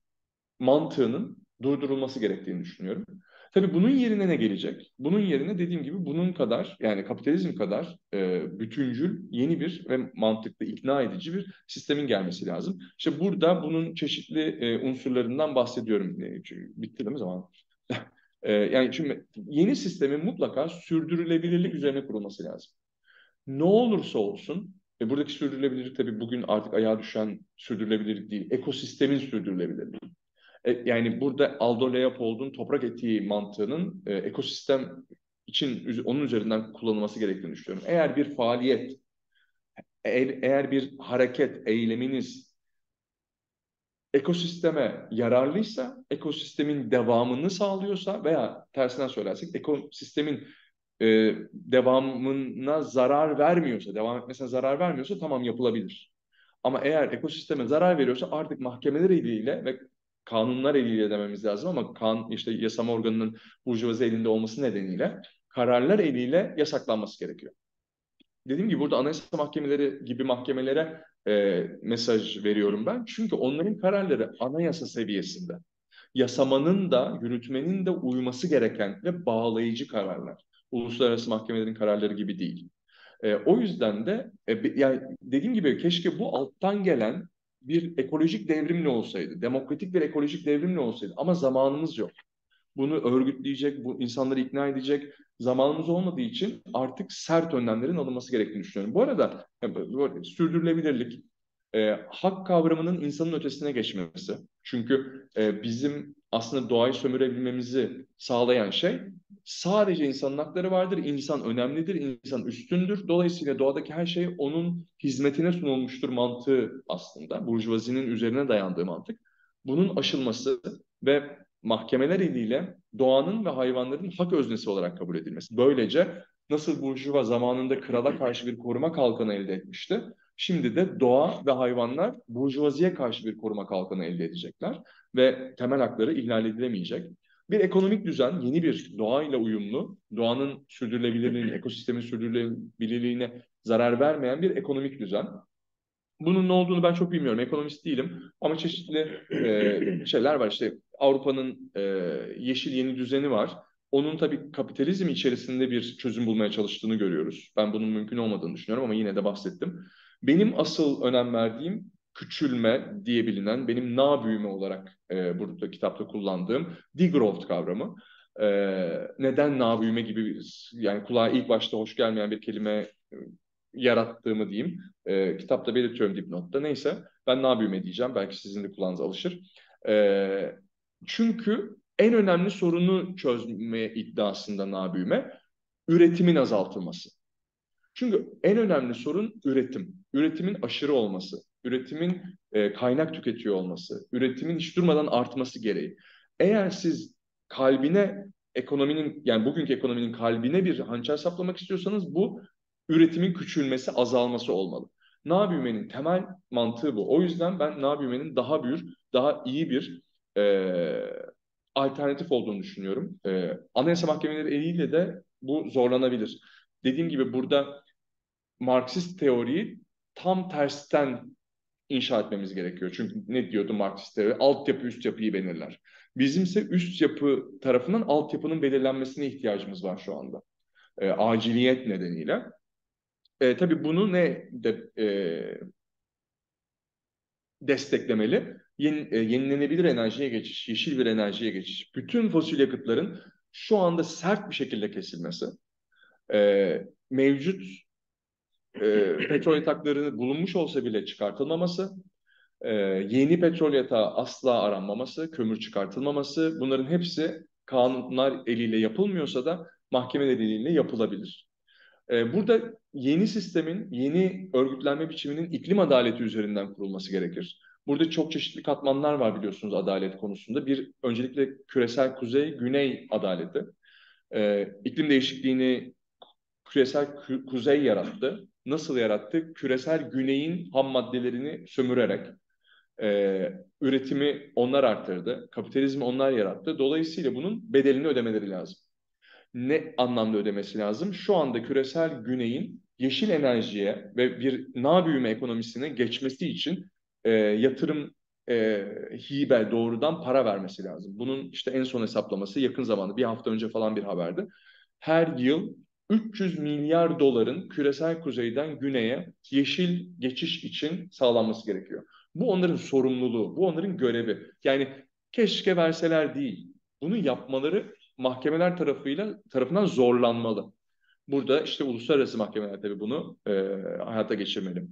mantığının durdurulması gerektiğini düşünüyorum. Tabii bunun yerine ne gelecek? Bunun yerine dediğim gibi bunun kadar yani kapitalizm kadar e, bütüncül yeni bir ve mantıklı ikna edici bir sistemin gelmesi lazım. İşte burada bunun çeşitli e, unsurlarından bahsediyorum. E, bitti değil mi zaman? e, yani şimdi yeni sistemin mutlaka sürdürülebilirlik üzerine kurulması lazım. Ne olursa olsun ve buradaki sürdürülebilirlik tabii bugün artık ayağa düşen sürdürülebilirlik değil, ekosistemin sürdürülebilirliği. E, yani burada Aldo Leopold'un toprak etiği mantığının e, ekosistem için onun üzerinden kullanılması gerektiğini düşünüyorum. Eğer bir faaliyet, eğer, eğer bir hareket, eyleminiz ekosisteme yararlıysa, ekosistemin devamını sağlıyorsa veya tersinden söylersek ekosistemin e, devamına zarar vermiyorsa, devam etmesine zarar vermiyorsa tamam yapılabilir. Ama eğer ekosisteme zarar veriyorsa artık mahkemeler eliyle ve kanunlar eliyle dememiz lazım ama kan işte yasama organının burjuvazi elinde olması nedeniyle kararlar eliyle yasaklanması gerekiyor. Dediğim gibi burada anayasa mahkemeleri gibi mahkemelere e, mesaj veriyorum ben. Çünkü onların kararları anayasa seviyesinde. Yasamanın da yürütmenin de uyması gereken ve bağlayıcı kararlar. Uluslararası mahkemelerin kararları gibi değil. E, o yüzden de e, yani dediğim gibi keşke bu alttan gelen bir ekolojik devrimle olsaydı, demokratik bir ekolojik devrimle olsaydı ama zamanımız yok. Bunu örgütleyecek, bu insanları ikna edecek zamanımız olmadığı için artık sert önlemlerin alınması gerektiğini düşünüyorum. Bu arada bu sürdürülebilirlik, e, hak kavramının insanın ötesine geçmesi. Çünkü e, bizim aslında doğayı sömürebilmemizi sağlayan şey sadece insanın hakları vardır, insan önemlidir, insan üstündür. Dolayısıyla doğadaki her şey onun hizmetine sunulmuştur mantığı aslında. Burjuvazinin üzerine dayandığı mantık. Bunun aşılması ve mahkemeler eliyle doğanın ve hayvanların hak öznesi olarak kabul edilmesi. Böylece nasıl Burjuva zamanında krala karşı bir koruma kalkanı elde etmişti, şimdi de doğa ve hayvanlar burjuvaziye karşı bir koruma kalkanı elde edecekler ve temel hakları ihlal edilemeyecek. Bir ekonomik düzen, yeni bir doğayla uyumlu, doğanın sürdürülebilirliğine, ekosistemin sürdürülebilirliğine zarar vermeyen bir ekonomik düzen. Bunun ne olduğunu ben çok bilmiyorum. Ekonomist değilim. Ama çeşitli e, şeyler var. İşte Avrupa'nın e, yeşil yeni düzeni var. Onun tabii kapitalizm içerisinde bir çözüm bulmaya çalıştığını görüyoruz. Ben bunun mümkün olmadığını düşünüyorum ama yine de bahsettim. Benim asıl önem verdiğim küçülme diye bilinen, benim na büyüme olarak e, burada kitapta kullandığım degrowth kavramı. E, neden na büyüme gibi yani kulağa ilk başta hoş gelmeyen bir kelime e, yarattığımı diyeyim. E, kitapta belirtiyorum dipnotta. Neyse ben na büyüme diyeceğim. Belki sizin de kulağınız alışır. E, çünkü en önemli sorunu çözme iddiasında na büyüme üretimin azaltılması. Çünkü en önemli sorun üretim. Üretimin aşırı olması, üretimin e, kaynak tüketiyor olması, üretimin hiç durmadan artması gereği. Eğer siz kalbine ekonominin yani bugünkü ekonominin kalbine bir hançer saplamak istiyorsanız bu üretimin küçülmesi, azalması olmalı. Na temel mantığı bu. O yüzden ben na daha büyük, daha iyi bir e, alternatif olduğunu düşünüyorum. E, Anayasa Mahkemeleri eliyle de bu zorlanabilir. Dediğim gibi burada Marksist teoriyi tam tersten inşa etmemiz gerekiyor. Çünkü ne diyordu Marksist teori? Altyapı üst yapıyı belirler. Bizimse üst yapı tarafından altyapının belirlenmesine ihtiyacımız var şu anda. E, aciliyet nedeniyle. E, tabii bunu ne de e, desteklemeli? Yeni, e, yenilenebilir enerjiye geçiş, yeşil bir enerjiye geçiş. Bütün fosil yakıtların şu anda sert bir şekilde kesilmesi. E, mevcut e, petrol yataklarını bulunmuş olsa bile çıkartılmaması, e, yeni petrol yatağı asla aranmaması, kömür çıkartılmaması bunların hepsi kanunlar eliyle yapılmıyorsa da mahkemeler eliyle yapılabilir. E, burada yeni sistemin, yeni örgütlenme biçiminin iklim adaleti üzerinden kurulması gerekir. Burada çok çeşitli katmanlar var biliyorsunuz adalet konusunda. Bir öncelikle küresel kuzey-güney adaleti. E, iklim değişikliğini küresel kü kuzey yarattı. Nasıl yarattı? Küresel güneyin ham maddelerini sömürerek. E, üretimi onlar arttırdı. Kapitalizmi onlar yarattı. Dolayısıyla bunun bedelini ödemeleri lazım. Ne anlamda ödemesi lazım? Şu anda küresel güneyin yeşil enerjiye ve bir na büyüme ekonomisine geçmesi için e, yatırım e, hibe doğrudan para vermesi lazım. Bunun işte en son hesaplaması yakın zamanda bir hafta önce falan bir haberdi. Her yıl 300 milyar doların küresel kuzeyden güneye yeşil geçiş için sağlanması gerekiyor. Bu onların sorumluluğu, bu onların görevi. Yani keşke verseler değil. Bunu yapmaları mahkemeler tarafıyla tarafından zorlanmalı. Burada işte uluslararası mahkemeler tabii bunu e, hayata geçirmeli.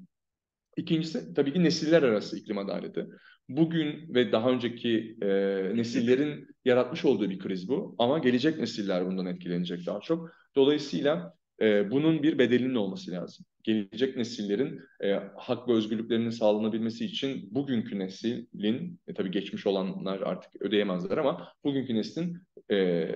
İkincisi tabii ki nesiller arası iklim adaleti. Bugün ve daha önceki e, nesillerin yaratmış olduğu bir kriz bu. Ama gelecek nesiller bundan etkilenecek daha çok. Dolayısıyla e, bunun bir bedelinin olması lazım. Gelecek nesillerin e, hak ve özgürlüklerinin sağlanabilmesi için bugünkü neslin, e, tabii geçmiş olanlar artık ödeyemezler ama bugünkü neslin e,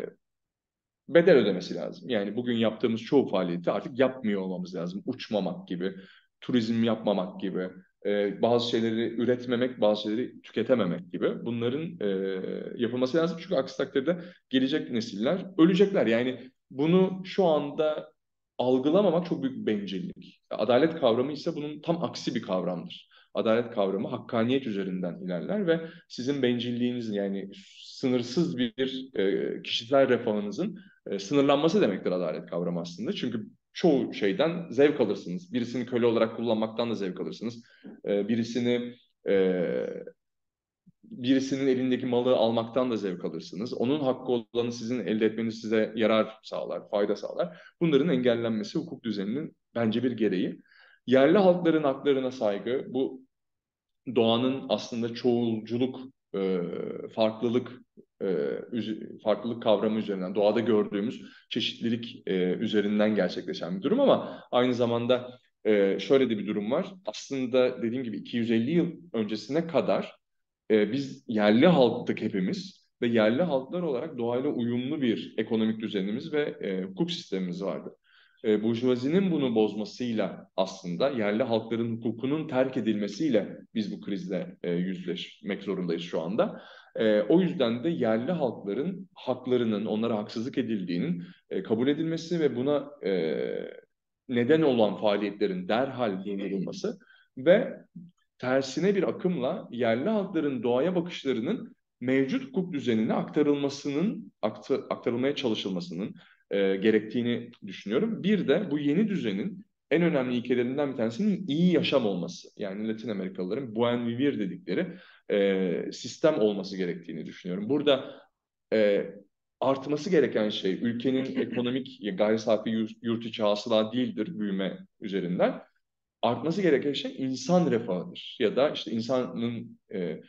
bedel ödemesi lazım. Yani bugün yaptığımız çoğu faaliyeti artık yapmıyor olmamız lazım. Uçmamak gibi, turizm yapmamak gibi, e, bazı şeyleri üretmemek, bazı şeyleri tüketememek gibi bunların e, yapılması lazım. Çünkü aksi takdirde gelecek nesiller ölecekler. Yani bunu şu anda algılamamak çok büyük bir bencillik. Adalet kavramı ise bunun tam aksi bir kavramdır. Adalet kavramı hakkaniyet üzerinden ilerler ve sizin bencilliğinizin yani sınırsız bir e, kişisel refahınızın e, sınırlanması demektir adalet kavramı aslında. Çünkü çoğu şeyden zevk alırsınız. Birisini köle olarak kullanmaktan da zevk alırsınız. E, birisini e, birisinin elindeki malı almaktan da zevk alırsınız. Onun hakkı olanı sizin elde etmeniz size yarar sağlar, fayda sağlar. Bunların engellenmesi hukuk düzeninin bence bir gereği. Yerli halkların haklarına saygı, bu doğanın aslında çoğulculuk, e, farklılık e, farklılık kavramı üzerinden, doğada gördüğümüz çeşitlilik e, üzerinden gerçekleşen bir durum ama aynı zamanda e, şöyle de bir durum var. Aslında dediğim gibi 250 yıl öncesine kadar e, biz yerli halktık hepimiz ve yerli halklar olarak doğayla uyumlu bir ekonomik düzenimiz ve e, hukuk sistemimiz vardı. E, Burjuvazinin bunu bozmasıyla aslında yerli halkların hukukunun terk edilmesiyle biz bu krizle e, yüzleşmek zorundayız şu anda. E, o yüzden de yerli halkların haklarının, onlara haksızlık edildiğinin e, kabul edilmesi ve buna e, neden olan faaliyetlerin derhal durdurulması ve tersine bir akımla yerli halkların doğaya bakışlarının mevcut hukuk düzenine aktarılmasının, aktarılmaya çalışılmasının e, gerektiğini düşünüyorum. Bir de bu yeni düzenin en önemli ilkelerinden bir tanesinin iyi yaşam olması. Yani Latin Amerikalıların buen vivir dedikleri e, sistem olması gerektiğini düşünüyorum. Burada e, artması gereken şey ülkenin ekonomik gayri safi yurt içi hasıla değildir büyüme üzerinden artması gereken şey insan refahıdır. Ya da işte insanın e,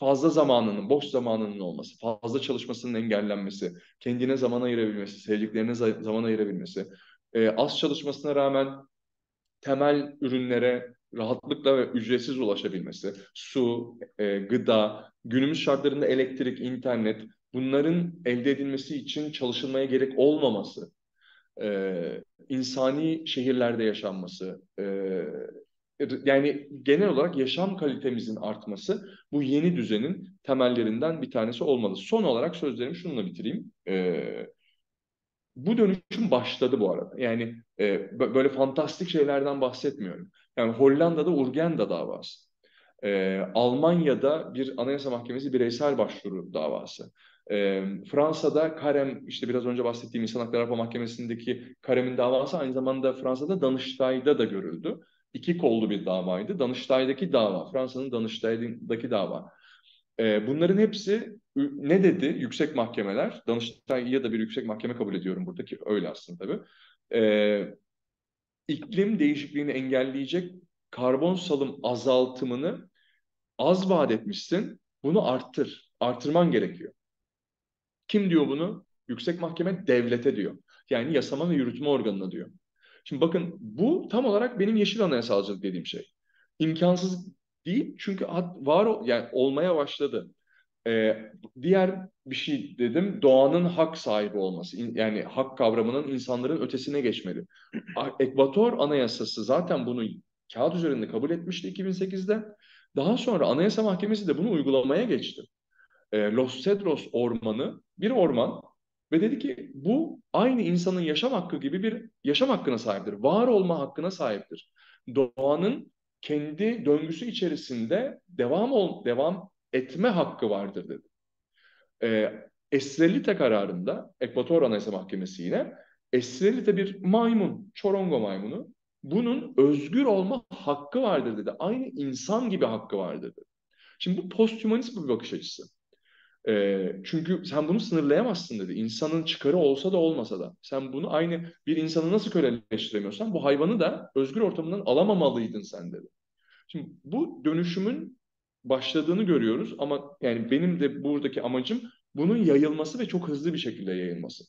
fazla zamanının, boş zamanının olması, fazla çalışmasının engellenmesi, kendine zaman ayırabilmesi, sevdiklerine zaman ayırabilmesi, e, az çalışmasına rağmen temel ürünlere rahatlıkla ve ücretsiz ulaşabilmesi, su, e, gıda, günümüz şartlarında elektrik, internet, bunların elde edilmesi için çalışılmaya gerek olmaması, e, insani şehirlerde yaşanması, e, yani genel olarak yaşam kalitemizin artması bu yeni düzenin temellerinden bir tanesi olmalı. Son olarak sözlerimi şununla bitireyim. E, bu dönüşüm başladı bu arada. Yani e, böyle fantastik şeylerden bahsetmiyorum. Yani Hollanda'da Urgenda davası. E, Almanya'da bir anayasa mahkemesi bireysel başvuru davası. E, Fransa'da Karem, işte biraz önce bahsettiğim İnsan Hakları Avrupa Mahkemesi'ndeki Karem'in davası aynı zamanda Fransa'da Danıştay'da da görüldü. İki kollu bir davaydı. Danıştay'daki dava, Fransa'nın Danıştay'daki dava. E, bunların hepsi ne dedi yüksek mahkemeler? Danıştay ya da bir yüksek mahkeme kabul ediyorum buradaki öyle aslında tabii. E, iklim değişikliğini engelleyecek karbon salım azaltımını az vaat etmişsin. Bunu arttır. Artırman gerekiyor Kim diyor bunu? Yüksek Mahkeme devlete diyor. Yani yasama ve yürütme organına diyor. Şimdi bakın bu tam olarak benim yeşil anayasalcılık dediğim şey. İmkansız değil çünkü var yani olmaya başladı. Ee, diğer bir şey dedim doğanın hak sahibi olması yani hak kavramının insanların ötesine geçmeli. Ekvator Anayasası zaten bunu kağıt üzerinde kabul etmişti 2008'de. Daha sonra Anayasa Mahkemesi de bunu uygulamaya geçti. Ee, Los Cedros Ormanı bir orman ve dedi ki bu aynı insanın yaşam hakkı gibi bir yaşam hakkına sahiptir. Var olma hakkına sahiptir. Doğanın kendi döngüsü içerisinde devam ol, devam etme hakkı vardır dedi. Ee, Esrelite kararında Ekvator Anayasa Mahkemesi yine Esrelite bir maymun, çorongo maymunu. Bunun özgür olma hakkı vardır dedi. Aynı insan gibi hakkı vardır dedi. Şimdi bu posthumanist bir bakış açısı. E, çünkü sen bunu sınırlayamazsın dedi. İnsanın çıkarı olsa da olmasa da. Sen bunu aynı bir insanı nasıl köleleştiremiyorsan bu hayvanı da özgür ortamından alamamalıydın sen dedi. Şimdi bu dönüşümün başladığını görüyoruz ama yani benim de buradaki amacım bunun yayılması ve çok hızlı bir şekilde yayılması.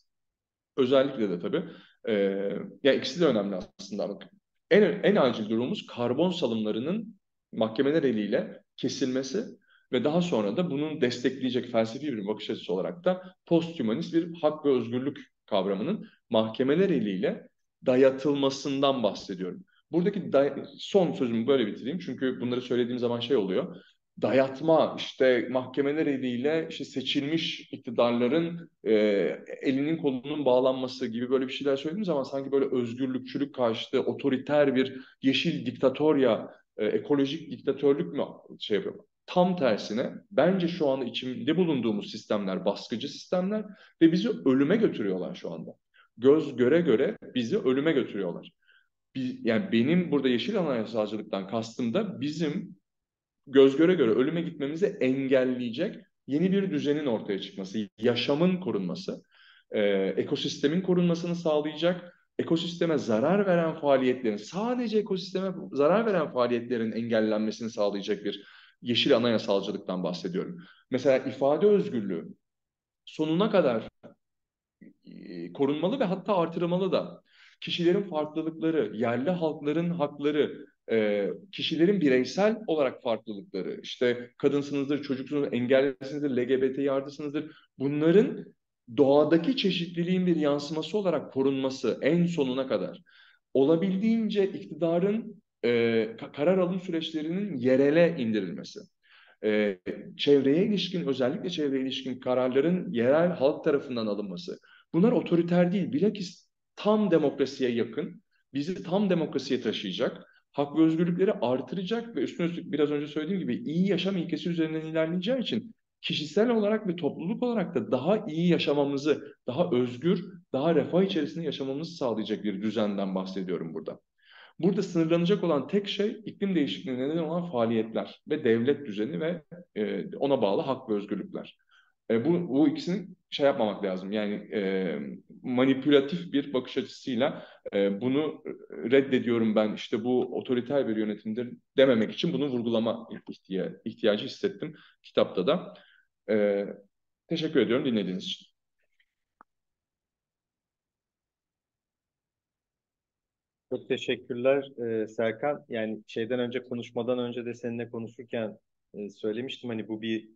Özellikle de tabii e, ya ikisi de önemli aslında ama en en acil durumumuz karbon salımlarının mahkemeler eliyle kesilmesi ve daha sonra da bunun destekleyecek felsefi bir bakış açısı olarak da posthumanist bir hak ve özgürlük kavramının mahkemeler eliyle dayatılmasından bahsediyorum. Buradaki son sözümü böyle bitireyim çünkü bunları söylediğim zaman şey oluyor. Dayatma, işte mahkemeler eliyle işte seçilmiş iktidarların e, elinin kolunun bağlanması gibi böyle bir şeyler söylediğim zaman sanki böyle özgürlükçülük karşıtı, otoriter bir yeşil diktatorya, e, ekolojik diktatörlük mü şey yapıyor? Tam tersine bence şu anda içinde bulunduğumuz sistemler baskıcı sistemler ve bizi ölüme götürüyorlar şu anda. Göz göre göre bizi ölüme götürüyorlar. Bir, yani benim burada yeşil anayasalcılıktan kastım da bizim göz göre göre ölüme gitmemizi engelleyecek yeni bir düzenin ortaya çıkması, yaşamın korunması, e, ekosistemin korunmasını sağlayacak, ekosisteme zarar veren faaliyetlerin, sadece ekosisteme zarar veren faaliyetlerin engellenmesini sağlayacak bir yeşil anayasalcılıktan bahsediyorum. Mesela ifade özgürlüğü sonuna kadar e, korunmalı ve hatta artırılmalı da. Kişilerin farklılıkları, yerli halkların hakları, e, kişilerin bireysel olarak farklılıkları, işte kadınsınızdır, çocuksunuzdur, engellisinizdir, LGBT yardısınızdır. Bunların doğadaki çeşitliliğin bir yansıması olarak korunması en sonuna kadar. Olabildiğince iktidarın e, karar alım süreçlerinin yerele indirilmesi. E, çevreye ilişkin, özellikle çevreye ilişkin kararların yerel halk tarafından alınması. Bunlar otoriter değil, bilakis tam demokrasiye yakın, bizi tam demokrasiye taşıyacak, hak ve özgürlükleri artıracak ve üstüne üstlük biraz önce söylediğim gibi iyi yaşam ilkesi üzerinden ilerleyeceği için kişisel olarak ve topluluk olarak da daha iyi yaşamamızı, daha özgür, daha refah içerisinde yaşamamızı sağlayacak bir düzenden bahsediyorum burada. Burada sınırlanacak olan tek şey iklim değişikliğine neden olan faaliyetler ve devlet düzeni ve e, ona bağlı hak ve özgürlükler. E, bu, bu ikisini şey yapmamak lazım. Yani e, manipülatif bir bakış açısıyla e, bunu reddediyorum ben işte bu otoriter bir yönetimdir dememek için bunu vurgulama ihtiya ihtiyacı hissettim kitapta da. E, teşekkür ediyorum dinlediğiniz için. Çok teşekkürler e, Serkan. Yani şeyden önce konuşmadan önce de seninle konuşurken e, söylemiştim hani bu bir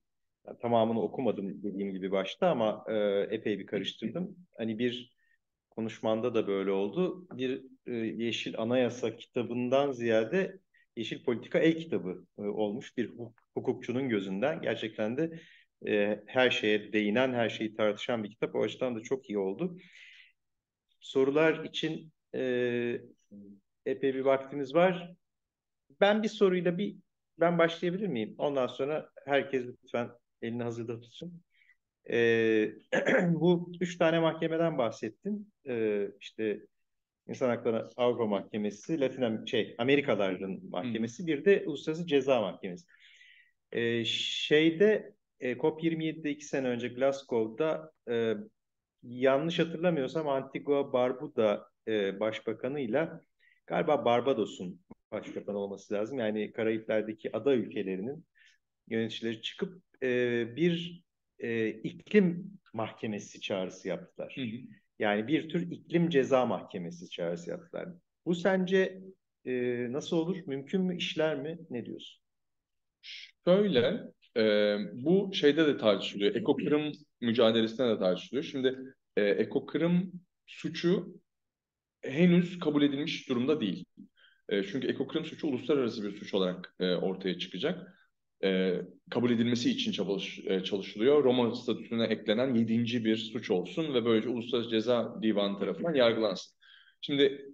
tamamını okumadım dediğim gibi başta ama e, epey bir karıştırdım. Hani bir konuşmanda da böyle oldu. Bir e, Yeşil Anayasa kitabından ziyade Yeşil Politika El kitabı e, olmuş bir hukukçunun gözünden. Gerçekten de e, her şeye değinen, her şeyi tartışan bir kitap. O açıdan da çok iyi oldu. Sorular için e, epey bir vaktimiz var. Ben bir soruyla bir ben başlayabilir miyim? Ondan sonra herkes lütfen elini hazırda tutsun. Ee, bu üç tane mahkemeden bahsettin. Ee, işte İnsan Hakları Avrupa Mahkemesi, Latin şey Amerikaların mahkemesi, hmm. bir de Uluslararası Ceza Mahkemesi. Ee, şeyde e, COP27'de iki sene önce Glasgow'da e, yanlış hatırlamıyorsam Antigua Barbuda e, başbakanıyla galiba Barbados'un başbakanı olması lazım. Yani Karayipler'deki ada ülkelerinin yöneticileri çıkıp e, bir e, iklim mahkemesi çağrısı yaptılar. Hı hı. Yani bir tür iklim ceza mahkemesi çağrısı yaptılar. Bu sence e, nasıl olur? Mümkün mü? işler mi? Ne diyorsun? Şöyle, e, bu şeyde de tartışılıyor. Ekokırım mücadelesinde de tartışılıyor. Şimdi e, ekokırım suçu henüz kabul edilmiş durumda değil. E, çünkü ekokrim suçu uluslararası bir suç olarak e, ortaya çıkacak. E, kabul edilmesi için çalış, e, çalışılıyor. Roma statüsüne eklenen yedinci bir suç olsun ve böylece Uluslararası Ceza Divanı tarafından yargılansın. Şimdi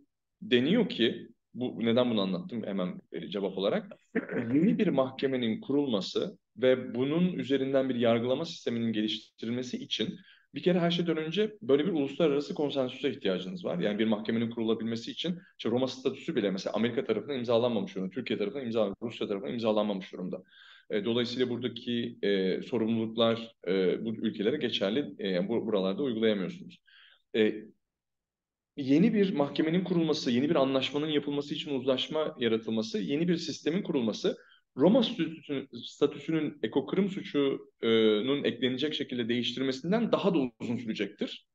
deniyor ki, bu neden bunu anlattım hemen e, cevap olarak, yeni bir mahkemenin kurulması ve bunun üzerinden bir yargılama sisteminin geliştirilmesi için bir kere her şeyden önce böyle bir uluslararası konsensüse ihtiyacınız var. Yani bir mahkemenin kurulabilmesi için işte Roma statüsü bile mesela Amerika tarafından imzalanmamış durumda, Türkiye tarafından imzalanmamış, Rusya tarafından imzalanmamış durumda. E, dolayısıyla buradaki e, sorumluluklar e, bu ülkelere geçerli, e, yani bu, buralarda uygulayamıyorsunuz. E, yeni bir mahkemenin kurulması, yeni bir anlaşmanın yapılması için uzlaşma yaratılması, yeni bir sistemin kurulması Roma statüsünün, statüsünün ekokırım suçunun eklenecek şekilde değiştirmesinden daha da uzun sürecektir.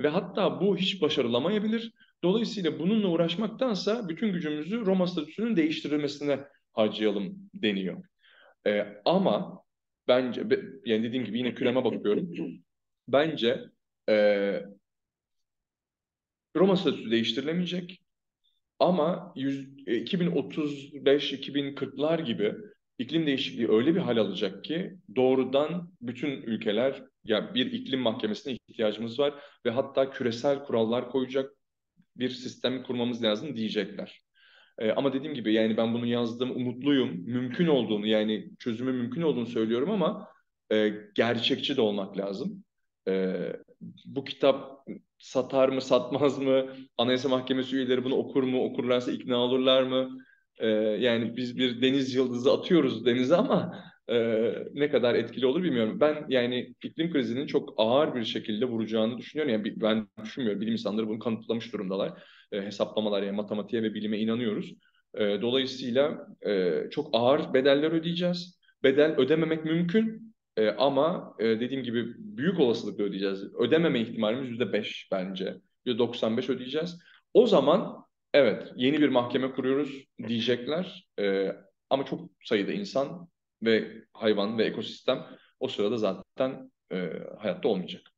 Ve hatta bu hiç başarılamayabilir. Dolayısıyla bununla uğraşmaktansa bütün gücümüzü Roma statüsünün değiştirilmesine harcayalım deniyor. Ee, ama bence, yani dediğim gibi yine küreme bakıyorum. Bence e, Roma statüsü değiştirilemeyecek. Ama 2035-2040'lar e, gibi iklim değişikliği öyle bir hal alacak ki doğrudan bütün ülkeler ya bir iklim mahkemesine ihtiyacımız var ve hatta küresel kurallar koyacak bir sistem kurmamız lazım diyecekler. Ee, ama dediğim gibi yani ben bunu yazdım, umutluyum, mümkün olduğunu yani çözümü mümkün olduğunu söylüyorum ama e, gerçekçi de olmak lazım. E, bu kitap satar mı, satmaz mı? Anayasa Mahkemesi üyeleri bunu okur mu? Okurlarsa ikna olurlar mı? Ee, yani biz bir deniz yıldızı atıyoruz denize ama e, ne kadar etkili olur bilmiyorum. Ben yani iklim krizinin çok ağır bir şekilde vuracağını düşünüyorum. Yani ben düşünmüyorum. Bilim insanları bunu kanıtlamış durumdalar. E, hesaplamalar yani matematiğe ve bilime inanıyoruz. E, dolayısıyla e, çok ağır bedeller ödeyeceğiz. Bedel ödememek mümkün e, ama e, dediğim gibi büyük olasılıkla ödeyeceğiz. Ödememe ihtimalimiz yüzde beş bence. Yüzde 95 ödeyeceğiz. O zaman evet yeni bir mahkeme kuruyoruz diyecekler. E, ama çok sayıda insan ve hayvan ve ekosistem o sırada zaten e, hayatta olmayacak.